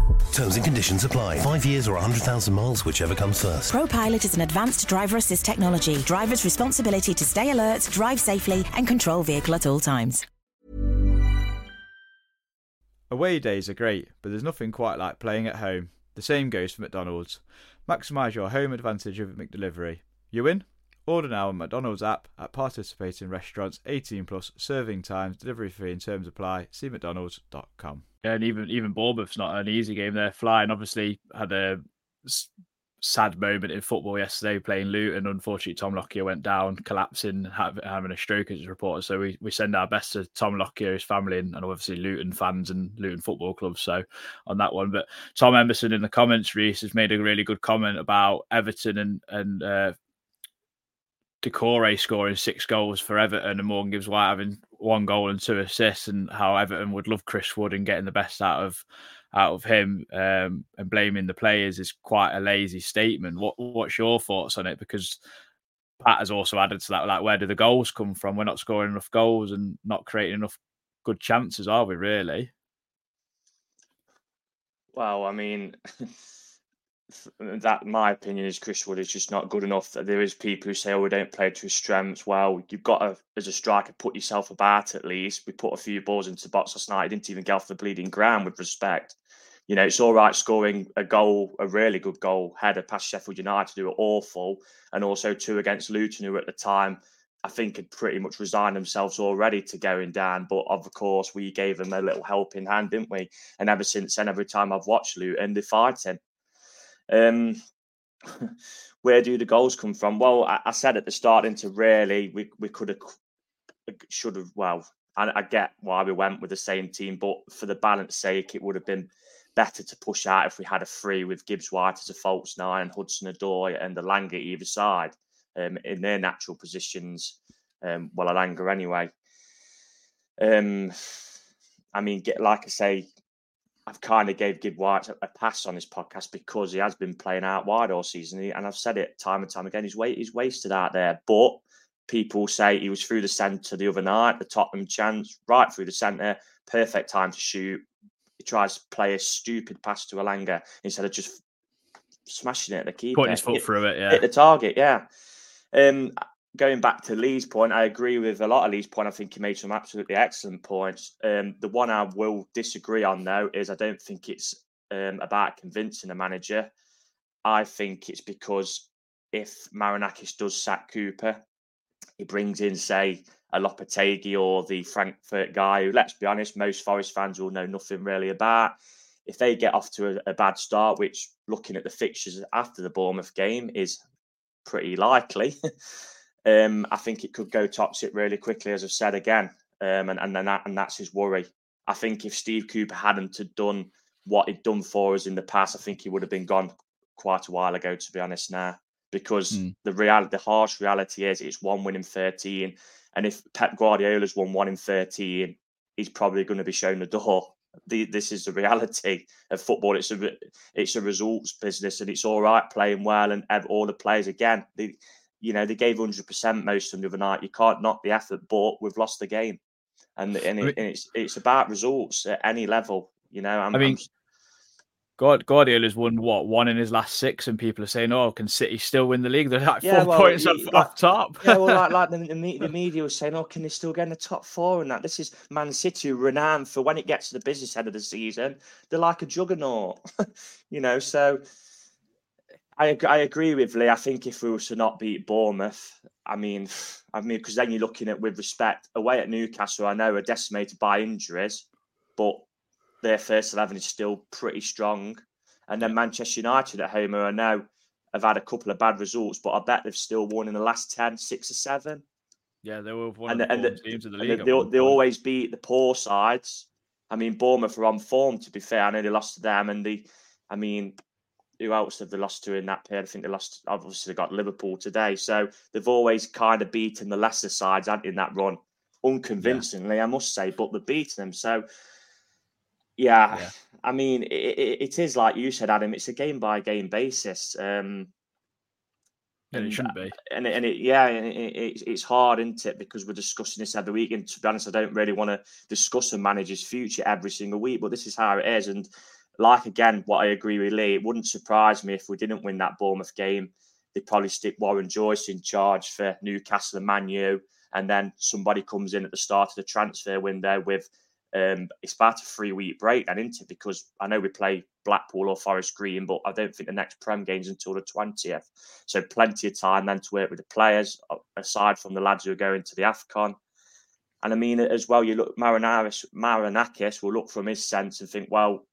Terms and conditions apply. Five years or 100,000 miles, whichever comes first. ProPilot is an advanced driver assist technology. Driver's responsibility to stay alert, drive safely, and control vehicle at all times. Away days are great, but there's nothing quite like playing at home. The same goes for McDonald's. Maximise your home advantage with McDelivery. You win? Order now on McDonald's app at participating restaurants 18 plus serving times, delivery fee and terms apply. See McDonald's.com. And even even Bournemouth's not an easy game. They're flying. Obviously, had a sad moment in football yesterday playing Luton. Unfortunately, Tom Lockyer went down, collapsing, having a stroke, as reported. So we, we send our best to Tom Lockyer, his family, and, and obviously Luton fans and Luton Football Club. So on that one, but Tom Emerson in the comments, Reiss has made a really good comment about Everton and and uh, Doucouré scoring six goals for Everton and Morgan Gibbs White having one goal and two assists, and how Everton would love Chris Wood and getting the best out of out of him um, and blaming the players is quite a lazy statement. What what's your thoughts on it? Because Pat has also added to that, like where do the goals come from? We're not scoring enough goals and not creating enough good chances, are we? Really? Well, I mean. (laughs) that my opinion is Chris Wood is just not good enough. There is people who say, "Oh, we don't play to his strengths." Well, you've got to, as a striker, put yourself about at least. We put a few balls into box last night. He didn't even get off the bleeding ground. With respect, you know, it's all right scoring a goal, a really good goal header past Sheffield United, who were awful, and also two against Luton, who at the time I think had pretty much resigned themselves already to going down. But of course, we gave them a little helping hand, didn't we? And ever since then, every time I've watched Luton, they're fighting. Um, (laughs) where do the goals come from? Well, I, I said at the start into really we we could have should have well. I, I get why we went with the same team, but for the balance sake, it would have been better to push out if we had a free with Gibbs White as a false nine, and Hudson Odoi and the Langer either side um, in their natural positions. Um, well, Elanga anyway. Um, I mean, get like I say, I've kind of gave Gibbs White a pass on this podcast because he has been playing out wide all season, and I've said it time and time again. He's wait, he's wasted out there, but people say he was through the centre the other night, the Tottenham chance, right through the centre, perfect time to shoot. He tries to play a stupid pass to Elanga instead of just smashing it at the keeper. Putting his foot hit, through it, yeah. Hit the target, yeah. Um, going back to Lee's point, I agree with a lot of Lee's point. I think he made some absolutely excellent points. Um, the one I will disagree on, though, is I don't think it's um, about convincing the manager. I think it's because if Marinakis does sack Cooper, he brings in, say, a Lopetegui or the Frankfurt guy, who, let's be honest, most Forest fans will know nothing really about. If they get off to a, a bad start, which looking at the fixtures after the Bournemouth game is pretty likely, (laughs) um, I think it could go toxic really quickly, as I've said again, um, and and then that, and that's his worry. I think if Steve Cooper hadn't have done what he'd done for us in the past, I think he would have been gone quite a while ago. To be honest, now because Mm. the reality, the harsh reality is, it's one win in thirteen, and if Pep Guardiola's won one in thirteen, he's probably going to be shown the door. The, this is the reality of football. It's a it's a results business, and it's all right playing well, and all the players again. They, you know, they gave hundred percent most of the other night. You can't knock the effort, but we've lost the game, and and, it, and it's it's about results at any level. You know, I'm, I mean, Guard- Guardiola's won what one in his last six, and people are saying, "Oh, can City still win the league?" They're like Yeah, four well, points y- off, like- off top. yeah, well, like like (laughs) the, the, the media was saying, oh, can they still get in the top four? And that this is Man City, renowned for when it gets to the business end of the season, they're like a juggernaut, (laughs) you know. So I I agree with Lee. I think if we were to not beat Bournemouth, I mean, (sighs) I mean, because then you're looking at with respect away at Newcastle. I know are decimated by injuries, but their first eleven is still pretty strong. And then Manchester United at home, who I know have had a couple of bad results, but I bet they've still won in the last 10, six or seven. Yeah, they were one And, of the and, the- teams of the league. they, they, they always beat the poor sides. I mean, Bournemouth are on form, to be fair. I know they lost to them, and they, I mean, who else have they lost to in that period? I think they lost, obviously, they got Liverpool today. So they've always kind of beaten the lesser sides in that run, unconvincingly, I must say, but they're beating them. So, yeah, Yeah. I mean, it, it, it is like you said, Adam, it's a game by game basis. Um, Yeah, it shouldn't be. and it, and it yeah, and it, it, it's hard, isn't it? Because we're discussing this every week, and to be honest, I don't really want to discuss a manager's future every single week. But this is how it is, and like again, what I agree with Lee, it wouldn't surprise me if we didn't win that Bournemouth game. They'd probably stick Warren Joyce in charge for Newcastle and Man U, and then somebody comes in at the start of the transfer window with. Um, it's about a three week break, then, isn't it? Because I know we play Blackpool or Forest Green, but I don't think the next Prem game's until the 20th. So plenty of time then to work with the players, aside from the lads who are going to the AFCON. And I mean, as well, you look, Marinaris, Marinakis will look from his sense and think, well,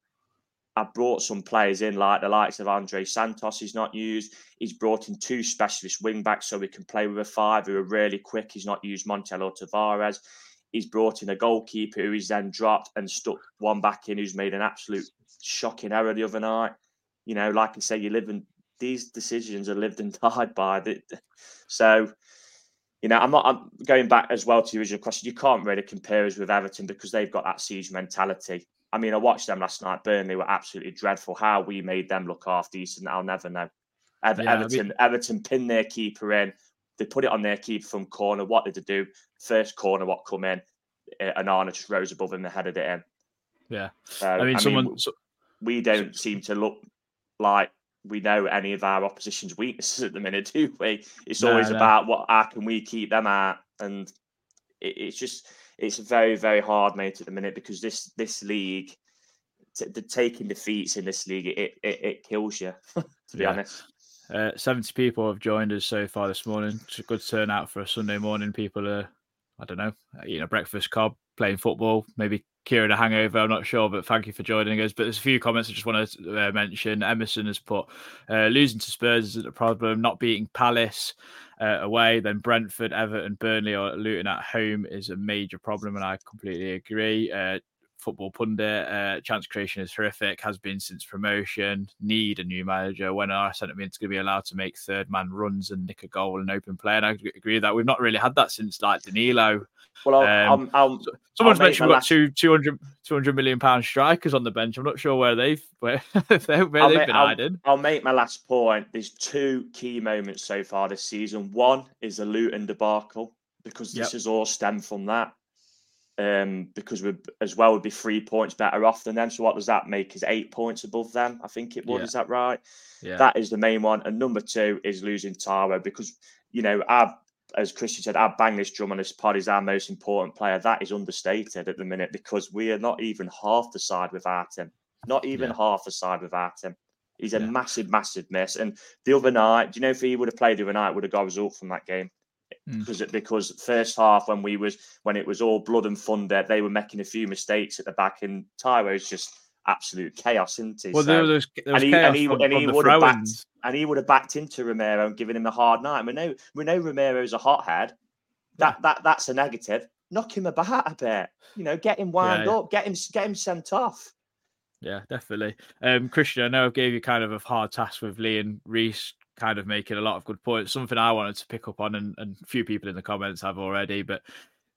I brought some players in, like the likes of Andre Santos, he's not used. He's brought in two specialist wing backs so we can play with a five who are really quick. He's not used Montiel Tavares. He's brought in a goalkeeper who he's then dropped and stuck one back in who's made an absolute shocking error the other night. You know, like I say, you live in these decisions are lived and (laughs) died by. The, so, you know, I'm not I'm going back as well to your original question. You can't really compare us with Everton because they've got that siege mentality. I mean, I watched them last night. Burnley were absolutely dreadful. How we made them look half decent, I'll never know. Ever- Yeah, I mean- Everton, Everton pinned their keeper in. They put it on their keeper from corner. What did they do? First corner, what come in, and Arna just rose above him and headed it in. Yeah. So, I mean, someone. so- we don't seem to look like we know any of our opposition's weaknesses at the minute, do we? It's No, always no. about what how can we keep them out, and it, it's just it's very very hard, mate, at the minute because this this league, t- the taking defeats in this league, it it, it kills you. (laughs) to be Yeah. honest, Uh, 70 people have joined us so far this morning. It's a good turnout for a Sunday morning. People are, I don't know, eating a breakfast cob, playing football, maybe curing a hangover. I'm not sure, but thank you for joining us. But there's a few comments I just want to uh, mention. Emerson has put uh, losing to Spurs isn't a problem, not beating Palace uh, away, then Brentford, Everton, Burnley, or Luton at home is a major problem, and I completely agree. Football pundit. Uh, chance creation is horrific, has been since promotion. Need a new manager. When our centre mid's going to be allowed to make third man runs and nick a goal and open play? And I agree with that. We've not really had that since like Danilo. well, I'll, Um, I'll, I'll, Someone's mentioned we've got last- two 200, 200 million pound strikers on the bench. I'm not sure where they've where, (laughs) where they've make- been hiding. I'll make my last point. There's two key moments so far this season. One is the Luton debacle because this Yep. has all stemmed from that. Um, because we as well would be three points better off than them. So what does that make? Is eight points above them? I think it would. Yeah. Is that right? Yeah. That is the main one. And number two is losing Taiwo because you know I've as Christian said, our bang this drum on this pod. is our most important player. That is understated at the minute because we are not even half the side without him. Not even Yeah. half the side without him. He's a Yeah. massive, massive miss. And the other night, do you know if he would have played the other night, would have got a result from that game? Mm. Because because first half when we was when it was all blood and thunder, they were making a few mistakes at the back, and Taiwo's just absolute chaos, isn't he? Well, So- there was, there was and he, chaos and he, from, and he would have backed and he would have backed into Romero and given him a hard night. We know we know Romero's a hothead. That that that's a negative. Knock him about a bit. You know, get him wound Yeah. up, get him get him sent off. Yeah, definitely. Um, Christian, I know I gave you kind of a hard task with Lee and Reiss kind of making a lot of good points. Something I wanted to pick up on, and, a few people in the comments have already. But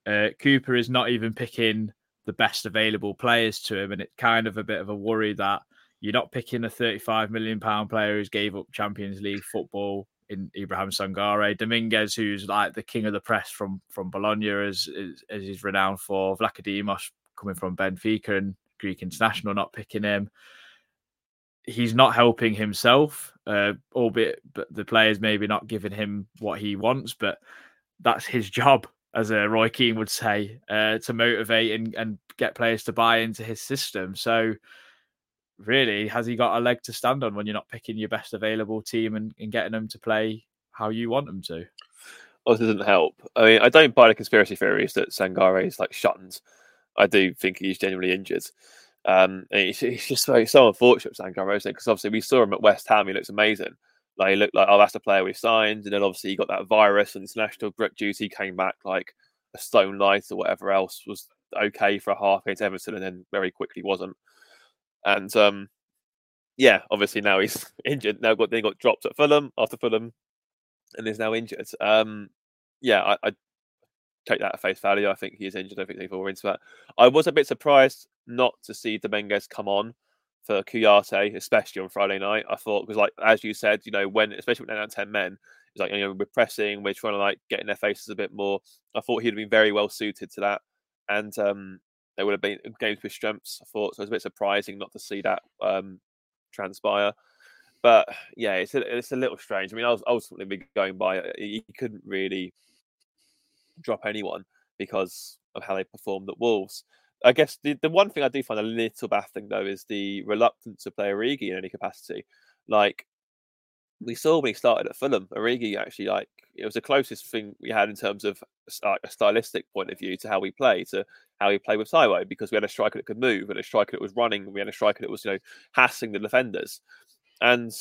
uh, Cooper is not even picking the best available players to him, and it's kind of a bit of a worry that you're not picking a 35 million pound player who's gave up Champions League football in Ibrahim Sangare, Dominguez, who's like the king of the press from from Bologna, as, as he's renowned for, Vlachodimos coming from Benfica and Greek international, not picking him. He's not helping himself, uh, albeit but the players maybe not giving him what he wants, but that's his (laughs) job, as uh, Roy Keane would say, uh, to motivate and, and get players to buy into his system. So, really, has he got a leg to stand on when you're not picking your best available team and, and getting them to play how you want them to? Well, this doesn't help. I mean, I don't buy the conspiracy theories that Sangare is like shunned. I do think he's genuinely injured. Um, it's, it's just so, so unfortunate, isn't it? Because obviously we saw him at West Ham. He looks amazing. Like he looked like, oh, that's the player we signed. And then obviously he got that virus and international grip duty came back like a stone light or whatever else was okay for a half against Everton, and then very quickly wasn't. And um, yeah, obviously now he's (laughs) injured. Now got then got dropped at Fulham after Fulham, and is now injured. Um, yeah, I, I take that at face value. I think he is injured. I think they fall into that. I was a bit surprised not to see Dominguez come on for Kouyaté, especially on Friday night. I thought because, like as you said, you know, when especially when they're ten men, it's like you know we're pressing, we're trying to like get in their faces a bit more. I thought he'd been very well suited to that, and um, they would have been games with strengths. I thought so. It was a bit surprising not to see that um, transpire. But yeah, it's a, it's a little strange. I mean, I was ultimately going by it. You couldn't really drop anyone because of how they performed at Wolves. I guess the, the one thing I do find a little baffling though is the reluctance to play Origi in any capacity. Like we saw when he started at Fulham, Origi actually like it was the closest thing we had in terms of a stylistic point of view to how we play, to how we play with Taiwo, because we had a striker that could move and a striker that was running, and we had a striker that was you know hassling the defenders. And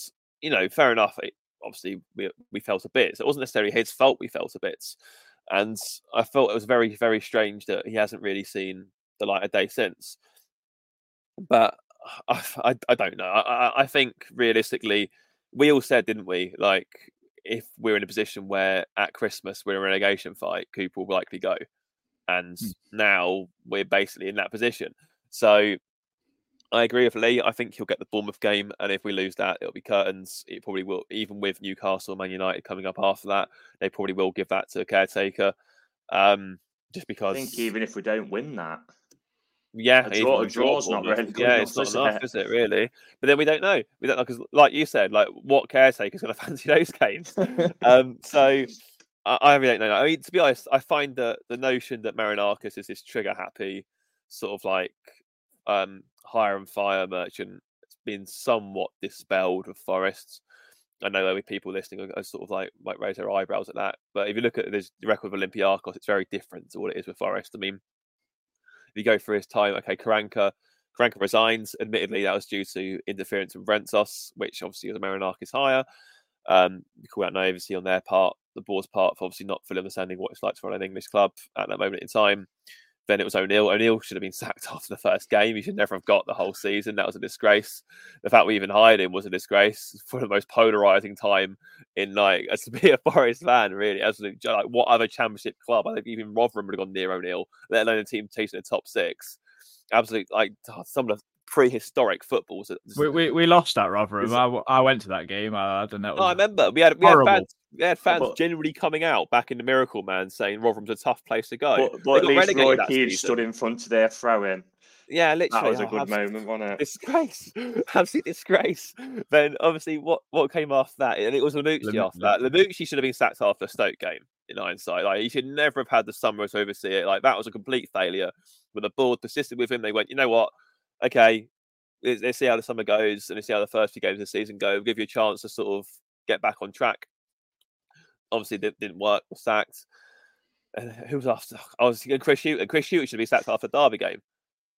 you know, fair enough. It, obviously, we we felt a bit. So it wasn't necessarily his fault. We felt a bit, and I felt it was very very strange that he hasn't really seen the light of day since. But (sighs) I, I, I don't know. I, I- think realistically, we all said, didn't we? Like, if we're in a position where at Christmas we're in a relegation fight, Cooper will likely go. And now we're basically in that position. So I agree with Lee. I think he'll get the Bournemouth game, and if we lose that, it'll be curtains. It probably will, even with Newcastle, Man United coming up after that, they probably will give that to a caretaker. Um, just because. I because think even if we don't win that, yeah, A draw- a draw's not really Yeah, it's not enough, it? is it really? But then we don't know. We don't know because, like you said, like what caretaker's going (laughs) to fancy those games? (laughs) um, so I, I really don't know. I mean, to be honest, I find that the notion that Marinakis is this trigger happy, sort of like um, hire and fire merchant, has been somewhat dispelled with Forests. I know there'll be people listening who are sort of like might raise their eyebrows at that, but if you look at this record of Olympiacos, it's very different to what it is with Forest. I mean, you go through his time, okay, Karanka, Karanka resigns. Admittedly, that was due to interference from Brentos, which obviously was a Marinakis hire. Um, you call out naivety on their part, the board's part, for obviously not fully understanding what it's like to run an English club at that moment in time. Then it was O'Neill. O'Neill should have been sacked (laughs) after the first game. He should never have got the whole season. That was a disgrace. The fact we even hired him was a disgrace for the most polarizing time in like as (laughs) to be a Forest fan, really. As like what other championship club? I think even Rotherham would have gone near O'Neill, let alone a team chasing the top six. Absolutely, like some of the prehistoric footballs. that just- We, we, we lost that Rotherham. I, I, w- I went to that game. I, I don't know. Oh, I remember we had we had fans, we had fans But- genuinely coming out back in the Miracle Man saying Rotherham's a tough place to go. but, but at least relegated Roy Keane stood in front of their throw in. Yeah, literally. That was a good absolute moment, wasn't it? Disgrace, (laughs) absolute disgrace. Then obviously, what what came after that? And it was Lamouchi Lem- after that. Lamouchi should have been sacked after the Stoke game. In hindsight, like he should never have had the summer to oversee it. Like that was a complete failure. But the board persisted with him. They went, you know what? Okay, let's, let's see how the summer goes and let's see how the first few games of the season go. We'll give you a chance to sort of get back on track. Obviously, it didn't work. Was sacked. And who was after? I was Chris Hughton. Chris Hughton should be sacked after the Derby game.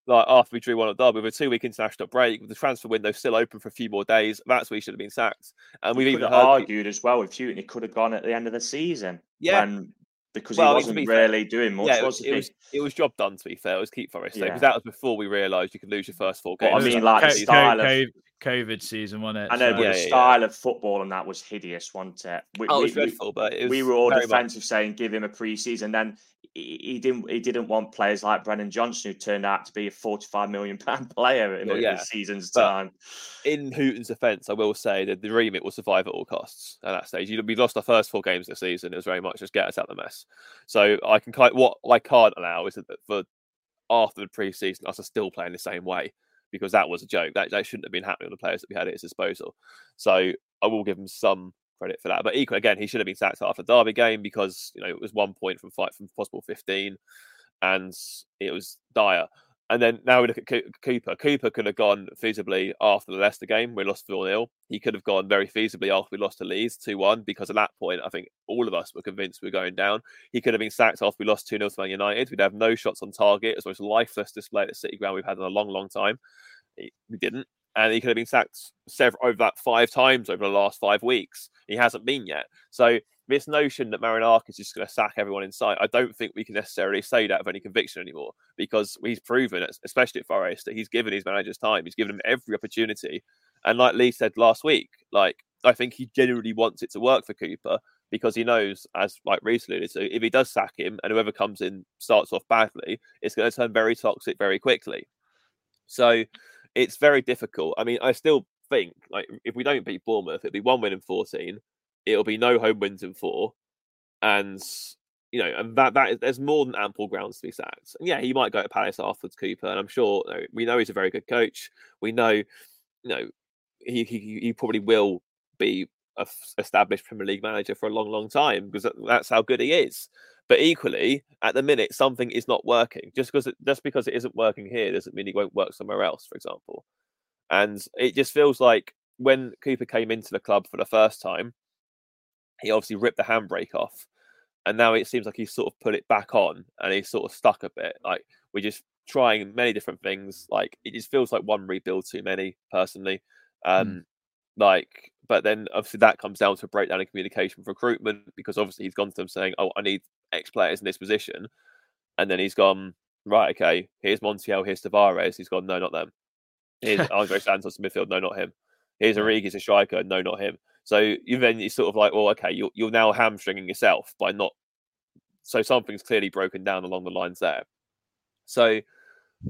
like after we drew one at Derby with a two week international break, with the transfer window still open for a few more days, that's where he should have been sacked. And we've even argued as well with Hughton. He could have gone at the end of the season. Yeah. when- because Well, he wasn't be fair- really doing much, yeah, it was was, it was it was job done to be fair. It was keep Forest Yeah. because that was before we realised you could lose your first four But games. I mean, like the style co- of COVID season, wasn't it? I know, So- but Yeah, the yeah, yeah. style of football and that was hideous, wasn't it? We, oh, it was we- dreadful, but it was we were all very much- defensive, saying give him a pre-season. Then he, didn't. He didn't want players like Brennan Johnson, who turned out to be a forty-five million pound (laughs) player in Well, a yeah, season's but- time. in Hughton's defence, I will say that the remit was survive at all costs at that stage. We lost our first four games this season. It was very much just get us out of the mess. So I can kind what I can't allow is that for after the pre-season, us are still playing the same way because that was a joke. That, that shouldn't have been happening with the players that we had at his disposal. So I will give him some credit for that. But equally, again, he should have been sacked after the Derby game because you know it was one point from fight from possible fifteen, and it was dire. And then now we look at Coo- Cooper. Cooper could have gone feasibly after the Leicester game. We lost 4 0. He could have gone very feasibly after we lost to Leeds 2 1 because at that point, I think all of us were convinced we were going down. He could have been sacked after we lost 2 0 to Man United. We'd have no shots on target. It's the most lifeless display at the City ground we've had in a long, long time. We didn't. And he could have been sacked several over that five times over the last five weeks. He hasn't been yet. So this notion that Marinakis is just going to sack everyone in sight, I don't think we can necessarily say that with any conviction anymore because he's proven, especially at Forest, that he's given his managers time. He's given them every opportunity. And like Lee said last week, like I think he genuinely wants it to work for Cooper because he knows, as like Reiss alluded to, if he does sack him and whoever comes in starts off badly, it's going to turn very toxic very quickly. So it's very difficult. I mean, I still think like if we don't beat Bournemouth, it'll be one win in 14. It'll be no home wins in four. And you know, and that that is, there's more than ample grounds to be sacked. And yeah, he might go to Palace afterwards, Cooper. And I'm sure you know, we know he's a very good coach. We know, you know, he he, he probably will be a f- established Premier League manager for a long, long time because that- that's how good he is. But equally, at the minute, something is not working. Just because it, just because it isn't working here doesn't mean it won't work somewhere else. For example, and it just feels like when Cooper came into the club for the first time, he obviously ripped the handbrake off, and now it seems like he's sort of put it back on, and he's sort of stuck a bit. Like we're just trying many different things. Like it just feels like one rebuild too many, personally. Um, like, but then obviously that comes down to a breakdown in communication with recruitment because obviously he's gone to them saying, "Oh, I need X players in this position," and then he's gone, "Right, okay, here's Montiel, here's Tavares." He's gone, "No, not them." Here's (laughs) Andre Santos in midfield, no, not him. Here's Origi, a striker, no, not him. So you then you're sort of like, well, okay, you're you're now hamstringing yourself by not. So something's clearly broken down along the lines there. So,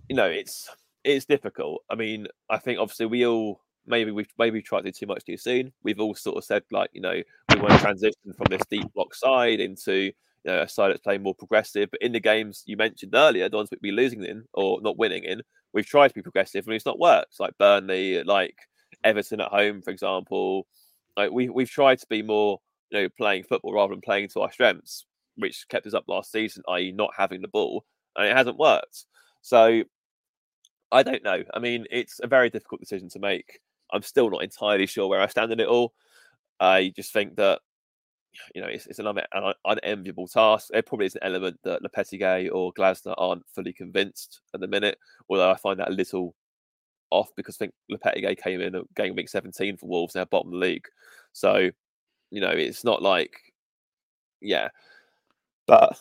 you know, it's it's difficult. I mean, I think obviously we all maybe we've maybe tried to do too much too soon. We've all sort of said like, you know, we want to transition from this deep block side into you know, a side that's playing more progressive. But in the games you mentioned earlier, the ones we'd be losing in or not winning in, we've tried to be progressive and it's not worked. Like Burnley, like Everton at home, for example. Like we we've tried to be more, you know, playing football rather than playing to our strengths, which kept us up last season, i.e., not having the ball, and it hasn't worked. So I don't know. I mean, it's a very difficult decision to make. I'm still not entirely sure where I stand in it all. I just think that you know it's, it's another un- unenviable task. There probably is an element that Lopetegui or Glasner aren't fully convinced at the minute, although I find that a little off because I think Lopetegui came in at game week 17 for Wolves, they're bottom of the league. So, you know, it's not like, yeah, but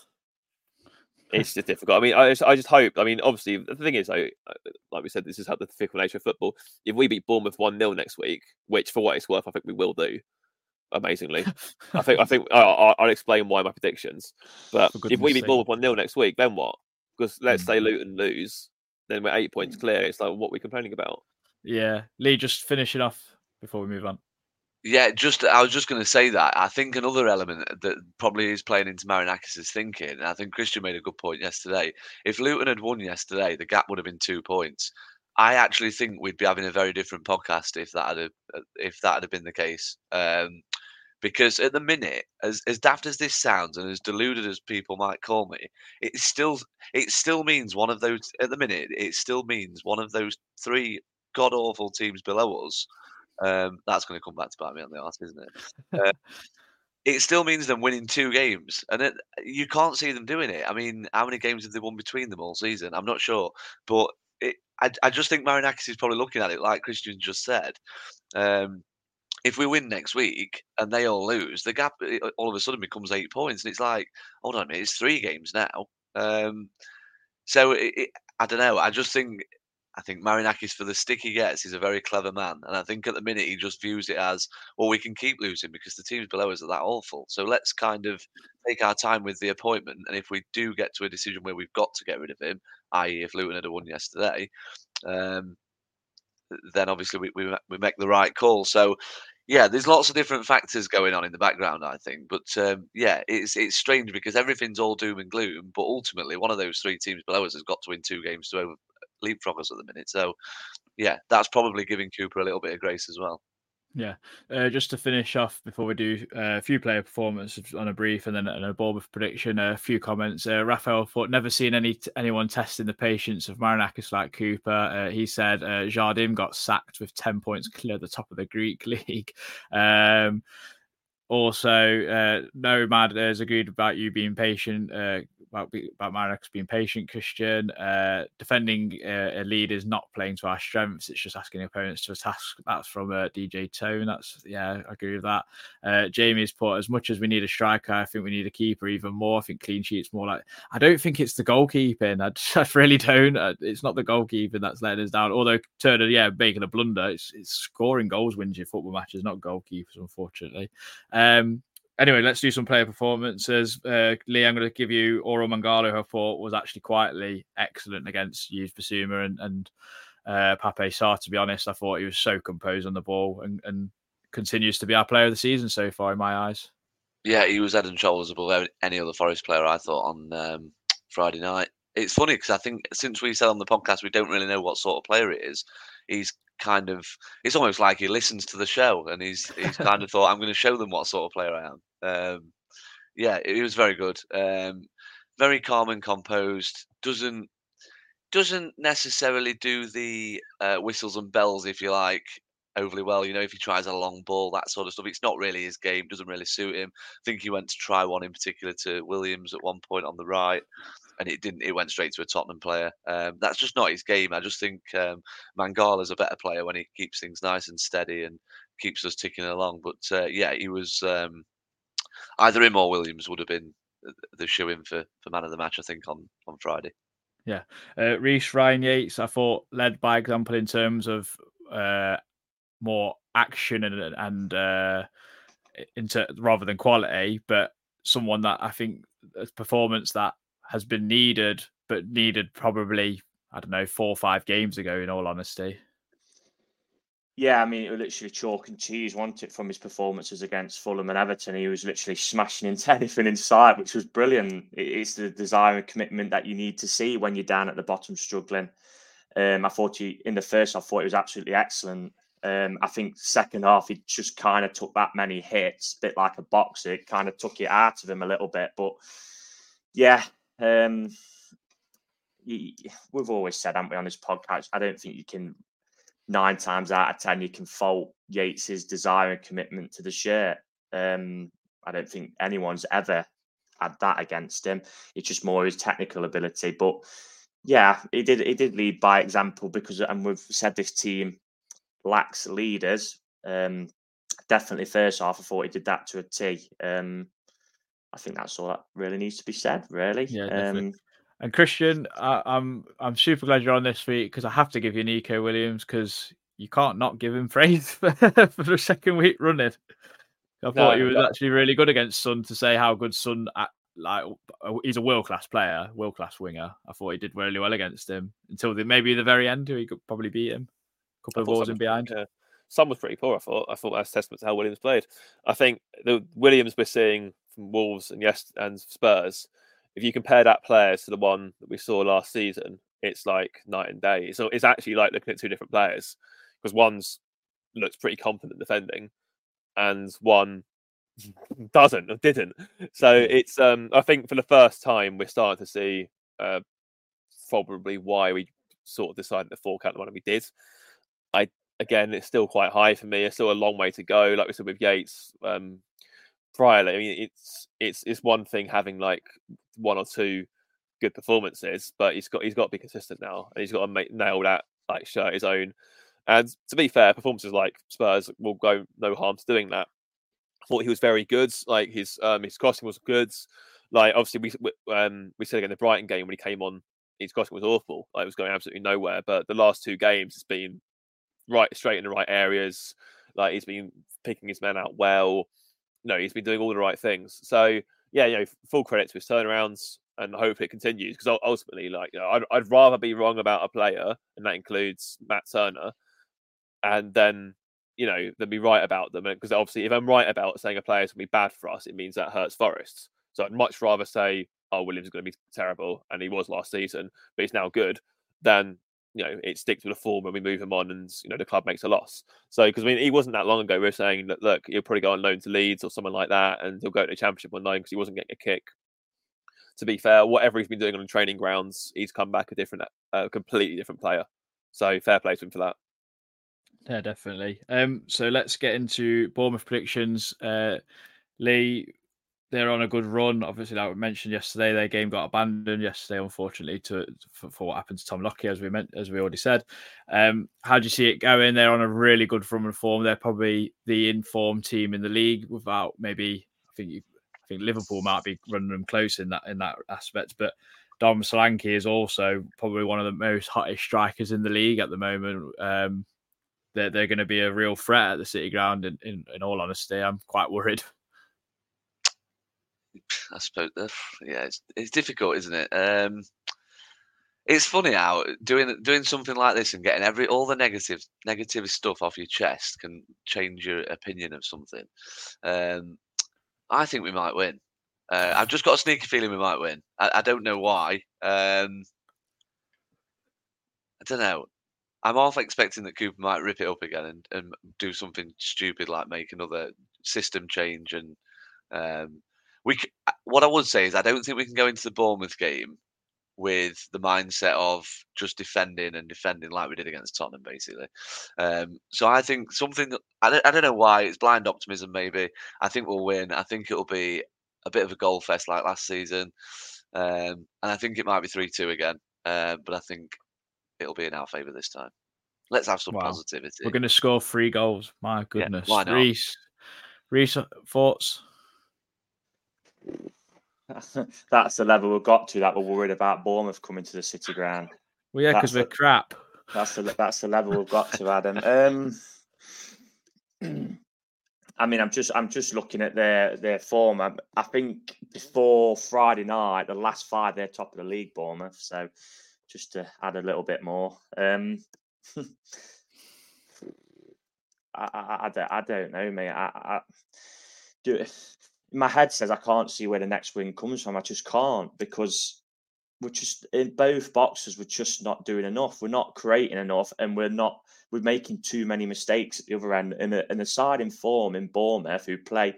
it's just difficult. I mean, I just, I just hope. I mean, obviously, the thing is, though, uh, like we said, this is how the fickle nature of football. If we beat Bournemouth one 0 next week, which for what it's worth, I think we will do. Amazingly, (laughs) I think I think I, I, I'll explain why my predictions. But if we goodness beat sake. Bournemouth one 0 next week, then what? Because let's Mm. say Luton lose, then we're eight points clear. It's like what we're we complaining about? Yeah, Lee, just finishing off before we move on. Yeah, just I was just going to say that. I think another element that probably is playing into Marinakis' thinking, and I think Christian made a good point yesterday. If Luton had won yesterday, the gap would have been two points. I actually think we'd be having a very different podcast if that had if that had been the case. Um, because at the minute, as as daft as this sounds and as deluded as people might call me, it still it still means one of those. At the minute, it still means one of those three god awful teams below us. Um, that's going to come back to bite me on the arse, isn't it? Uh, (laughs) it still means them winning two games, and it, you can't see them doing it. I mean, how many games have they won between them all season? I'm not sure, but it, I, I just think Marinakis is probably looking at it like Christian just said. Um, if we win next week and they all lose, the gap uh, all of a sudden becomes eight points, and it's like, hold on a minute, it's three games now. Um, so it, it, I don't know. I just think I think Marinakis, for the stick he gets, is a very clever man. And I think at the minute he just views it as, well, we can keep losing because the teams below us are that awful. So let's kind of take our time with the appointment. And if we do get to a decision where we've got to get rid of him, i.e., if Luton had won yesterday, um, then obviously we, we, we make the right call. So, yeah, there's lots of different factors going on in the background, I think. But um, yeah, it's it's strange because everything's all doom and gloom. But ultimately, one of those three teams below us has got to win two games to over, leapfrog us at the minute. So, yeah, that's probably giving Cooper a little bit of grace as well. Yeah, uh, just to finish off before we do uh, a few player performances on a brief and then and a Bournemouth prediction, a few comments. Uh, Raphael thought never seen any anyone testing the patience of Marinakis like Cooper. Uh, he said uh, Jardim got sacked with ten points clear at the top of the Greek (laughs) league. Um, also, uh, no, Mad has agreed about you being patient, about about Marek being patient. Christian uh, defending uh, a lead is not playing to our strengths. It's just asking opponents to a task. That's from uh, DJ Tone. That's yeah, I agree with that. Uh, Jamie's put as much as we need a striker, I think we need a keeper even more. I think clean sheets more like. I don't think it's the goalkeeping. I, (laughs) I really don't. Uh, it's not the goalkeeping that's letting us down. Although Turner, yeah, making a blunder. It's, it's scoring goals wins your football matches, not goalkeepers, unfortunately. Um, anyway, let's do some player performances. Uh, Lee, I'm going to give you Orel Mangala, who I thought was actually quietly excellent against Yves Bissouma and, and uh, Pape Sarr. To be honest, I thought he was so composed on the ball and, and continues to be our player of the season so far in my eyes. Yeah, he was head and shoulders above any other Forest player I thought on um, Friday night. It's funny because I think since we said on the podcast we don't really know what sort of player it is, he's kind of it's almost like he listens to the show and he's he's kind of thought I'm going to show them what sort of player I am. Um, yeah, it was very good. Um, very calm and composed. Doesn't doesn't necessarily do the uh, whistles and bells, if you like, overly well. You know, if he tries a long ball, that sort of stuff. It's not really his game. Doesn't really suit him. I think he went to try one in particular to Williams at one point on the right and it didn't. It went straight to a Tottenham player. Um, that's just not his game. I just think um, Mangala's a better player when he keeps things nice and steady and keeps us ticking along. But uh, yeah, he was um, either him or Williams would have been the shoe in for, for man of the match. I think on on Friday. Yeah, uh, Ryan Yates, I thought led by example in terms of uh, more action and and uh, into rather than quality, but someone that I think performance that has been needed, but needed probably I don't know four or five games ago. In all honesty. Yeah, I mean, it was literally chalk and cheese, wasn't it, from his performances against Fulham and Everton? He was literally smashing into (laughs) anything in sight, which was brilliant. It's the desire and commitment that you need to see when you're down at the bottom struggling. Um, I thought he, in the first, I thought it was absolutely excellent. Um, I think second half, he just kind of took that many hits, a bit like a boxer. It kind of took it out of him a little bit. But yeah, um, we've always said, haven't we, on this podcast? I don't think you can nine times out of ten you can fault Yates's desire and commitment to the shirt. Um, I don't think anyone's ever had that against him. It's just more his technical ability. But yeah, he did he did lead by example because, and we've said this team lacks leaders. Um, definitely first half, I thought he did that to a T. Um, I think that's all that really needs to be said. Really, yeah. Um, and Christian, I, I'm I'm super glad you're on this week because I have to give you Neco Williams because you can't not give him (laughs) praise for, for the second week running. I no, thought he was actually really good against Son to say how good Son at, like he's a world class player, world class winger. I thought he did really well against him until the, maybe the very end, he could probably beat him. A couple of balls in behind. Yeah. Some was pretty poor. I thought. I thought that's testament to how Williams played. I think the Williams we're seeing from Wolves and yes and Spurs, if you compare that players to the one that we saw last season, it's like night and day. So it's actually like looking at two different players because one's looks pretty confident defending, and one (laughs) doesn't or didn't. So it's um I think for the first time we're starting to see uh, probably why we sort of decided to fork out the one we did. I again, it's still quite high for me. It's still a long way to go. Like we said with Yates, um, priorly. I mean, it's it's it's one thing having like one or two good performances, but he's got he's got to be consistent now, and he's got to make, nail that like shirt his own. And to be fair, performances like Spurs will go no harm to doing that. I thought he was very good. Like his um, his crossing was good. Like obviously we we, um, we said again the Brighton game when he came on, his crossing was awful. Like it was going absolutely nowhere. But the last two games, it's been right straight in the right areas. Like he's been picking his men out well. No, he's been doing all the right things. So yeah, you know, full credit to his turnarounds and hope it continues because ultimately, like, you know, I'd, I'd rather be wrong about a player, and that includes Matt Turner, and then you know than be right about them. Because obviously, if I'm right about saying a player is going to be bad for us, it means that hurts Forest. So I'd much rather say, "Oh, Williams is going to be terrible," and he was last season, but he's now good, than you know it sticks with the form when we move him on, and you know the club makes a loss. So because I mean, he wasn't that long ago. We are saying that look, he'll probably go on loan to Leeds or someone like that, and he'll go to the Championship on loan because he wasn't getting a kick. To be fair, whatever he's been doing on the training grounds, he's come back a different, a completely different player. So fair play to him for that. Yeah, definitely. Um, so let's get into Bournemouth predictions. Uh, Lee, they're on a good run. Obviously, like we mentioned yesterday, their game got abandoned yesterday, unfortunately, to for, for what happened to Tom Lockyer, as we meant, as we already said. Um, how do you see it going? They're on a really good run and form. They're probably the informed team in the league, without maybe I think you, I think Liverpool might be running them close in that in that aspect, but. Dom Solanke is also probably one of the most hottest strikers in the league at the moment. Um, they're, they're going to be a real threat at the City Ground. In, in, in all honesty, I'm quite worried. (laughs) I suppose, yeah, it's, it's difficult, isn't it? Um, it's funny how doing doing something like this and getting every all the negative negative stuff off your chest can change your opinion of something. Um, I think we might win. Uh, I've just got a sneaky feeling we might win. I, I don't know why. Um, I don't know. I'm half expecting that Cooper might rip it up again and, and do something stupid like make another system change. And um, we, what I would say is, I don't think we can go into the Bournemouth game with the mindset of just defending and defending like we did against Tottenham, basically. Um, so I think something I don't, I don't know why it's blind optimism. Maybe I think we'll win. I think it'll be a bit of a goal fest like last season, um, and I think it might be three two again. Uh, but I think it'll be in our favour this time. Let's have some wow. positivity. We're going to score three goals. My goodness. Yeah, why not? Reiss, Reiss, thoughts? (laughs) That's the level we've got to that we're worried about Bournemouth coming to the City Ground. Well, yeah, because we're crap. That's the that's the level we've got to, Adam. Um, (clears throat) I mean, I'm just I'm just looking at their their form. I, I, think before Friday night, the last five they're top of the league, Bournemouth. So just to add a little bit more. Um, (laughs) I, I, I, don't, I don't know, mate. I, I do. My head says I can't see where the next win comes from. I just can't because we're just in both boxes. We're just not doing enough. We're not creating enough, and we're not. We're making too many mistakes at the other end. And a, and side in form in Bournemouth who play,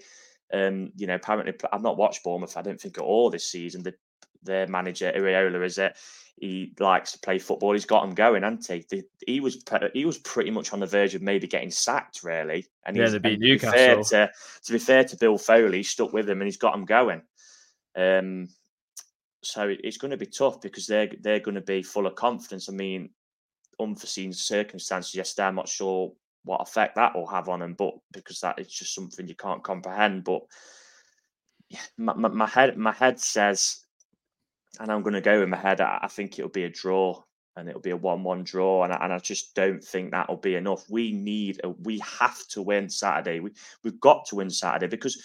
um, you know, apparently I've not watched Bournemouth. I don't think at all this season. The their manager Iraola is it he likes to play football. He's got him going, hasn't he? He was he was pretty much on the verge of maybe getting sacked, really. And yeah, to be Newcastle. To, to, be fair to Bill Foley, he stuck with him and he's got him going. Um, so it's going to be tough because they're they're going to be full of confidence. I mean, unforeseen circumstances yesterday. I'm not sure what effect that will have on them, but because that is just something you can't comprehend. But yeah, my, my, my head my head says and I'm going to go in my head. I, think it'll be a draw, and it'll be a one-one draw, and I, and I just don't think that'll be enough. We need, a, we have to win Saturday. We we've got to win Saturday because.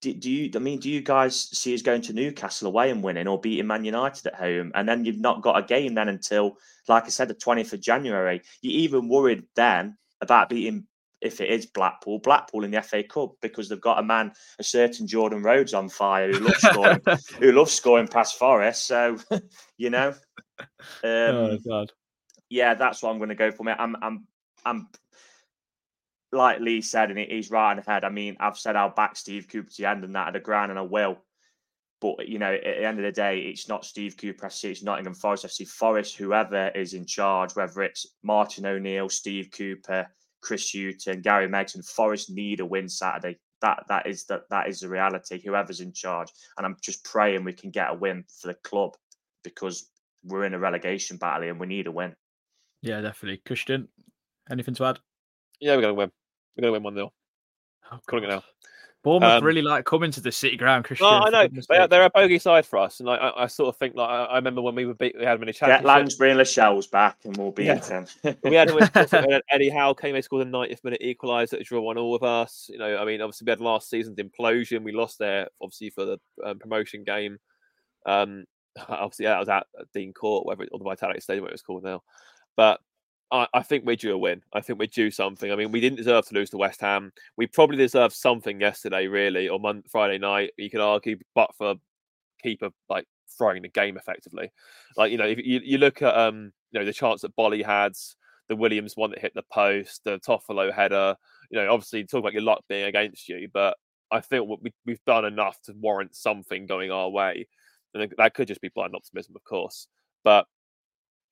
Do, do you? I mean, do you guys see us going to Newcastle away and winning, or beating Man United at home, and then you've not got a game then until, like I said, the 20th of January? You're even worried then about beating if it is Blackpool, Blackpool in the FA Cup because they've got a man, a certain Jordan Rhodes on fire who loves scoring, (laughs) who loves scoring past Forest. So, (laughs) you know, oh, um, oh God, yeah, that's what I'm going to go for. Me, I'm, I'm, I'm. Like Lee said, and he's right on head. I mean, I've said I'll back Steve Cooper to the end and that at the ground, and I will. But you know, at the end of the day, it's not Steve Cooper FC, it's Nottingham Forest FC. Forest, whoever is in charge, whether it's Martin O'Neill, Steve Cooper, Chris Hughton, Gary Megson, Forest need a win Saturday. That that is that that is the reality. Whoever's in charge, and I'm just praying we can get a win for the club because we're in a relegation battle and we need a win. Yeah, definitely. Christian, anything to add? Yeah, we're going to win. We're going to win 1 0. Oh, Calling it now. Bournemouth Um, really like coming to the City ground, Christian. No, I know. They are, they're a bogey side for us. And I, I, I sort of think, like, I, I remember when we were beat, we had them in a Get championship. Lansbury and Lascelles back, and we'll be Yeah. in ten. we had, we (laughs) had Eddie Howe came, they scored a 90th minute equaliser to draw one all of us. You know, I mean, obviously we had last season's implosion. We lost there, obviously, for the um, promotion game. Um, obviously, that was at Dean Court, whatever, or the Vitality Stadium, what it was called now. But I, I think we're due a win. I think we're due something. I mean, we didn't deserve to lose to West Ham. We probably deserved something yesterday, really, or Mon- Friday night. You could argue, but for keeper like throwing the game effectively. Like you know, if you, you look at um, you know, the chance that Boly had, the Williams one that hit the post, the Toffolo header. You know, obviously talk about your luck being against you, but I what we, we've done enough to warrant something going our way, and that could just be blind optimism, of course. But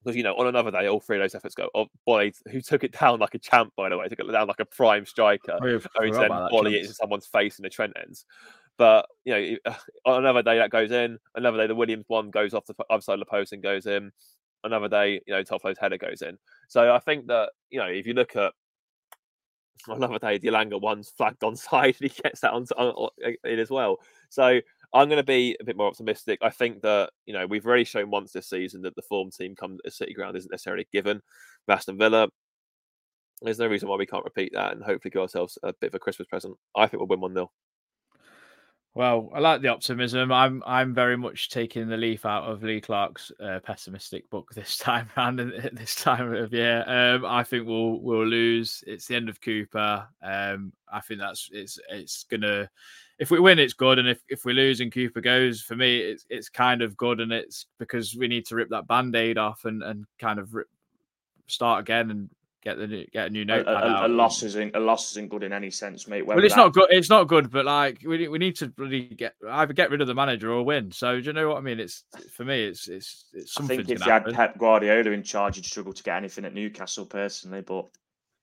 because you know, on another day, all three of those efforts go. Oh, Boly, who took it down like a champ, by the way, took it down like a prime striker, Oh, only to then volley it into someone's face in the Trent ends. But you know, eh, on another day that goes in. Another day the Williams one goes off the other side of the post and goes in. Another day, you know, Toffolo's header goes in. So I think that you know, if you look at another day, the Elanga one's flagged on side (laughs) and he gets that on, on, on eh, in as well. So I'm going to be a bit more optimistic. I think that you know we've already shown once this season that the form team come to City Ground isn't necessarily given. Aston Villa, there's no reason why we can't repeat that and hopefully give ourselves a bit of a Christmas present. I think we'll win one 0 Well, I like the optimism. I'm I'm very much taking the leaf out of Lee Clark's uh, pessimistic book (laughs) this time round and (laughs) at this time of year. Um, I think we'll we'll lose. It's the end of Cooper. Um, I think that's it's it's gonna. If we win, it's good, and if, if we lose and Cooper goes, for me, it's it's kind of good, and it's because we need to rip that band aid off and and kind of rip, start again and get the new- get a new A, a- a loss isn't a loss isn't good in any sense, mate. Well, it's that- not good. It's not good, but like we need- we need to really get either get rid of the manager or win. So do you know what I mean? It's for me, it's it's it's I something. think if you had Pep Guardiola in charge, you'd struggle to get anything at Newcastle personally. But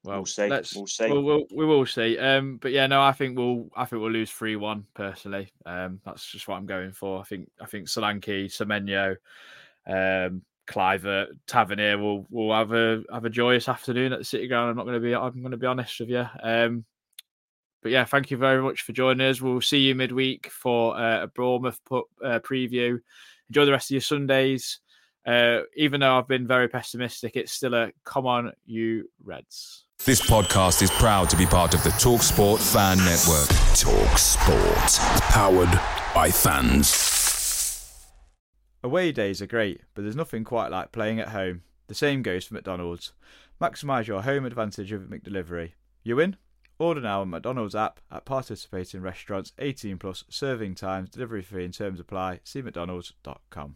well, we'll see. let's- We'll see. We'll, we'll, we will see. Um, but yeah, no, I think we'll I think we'll lose three one personally. Um, that's just what I'm going for. I think I think Solanke, Semenyo, um, Kluivert, Tavernier will will have a have a joyous afternoon at the City Ground. I'm not going to be I'm going to be honest with you. Um, but yeah, thank you very much for joining us. We'll see you midweek for uh, a Bournemouth pu- uh, preview. Enjoy the rest of your Sundays. Uh, even though I've been very pessimistic, it's still a come on, you Reds. This podcast is proud to be part of the TalkSport Fan Network. TalkSport. Powered by fans. Away days are great, but there's nothing quite like playing at home. The same goes for McDonald's. Maximise your home advantage with McDelivery. You win? Order now on McDonald's app at participating restaurants 18 plus serving times, delivery fee and terms apply. See McDonald's.com.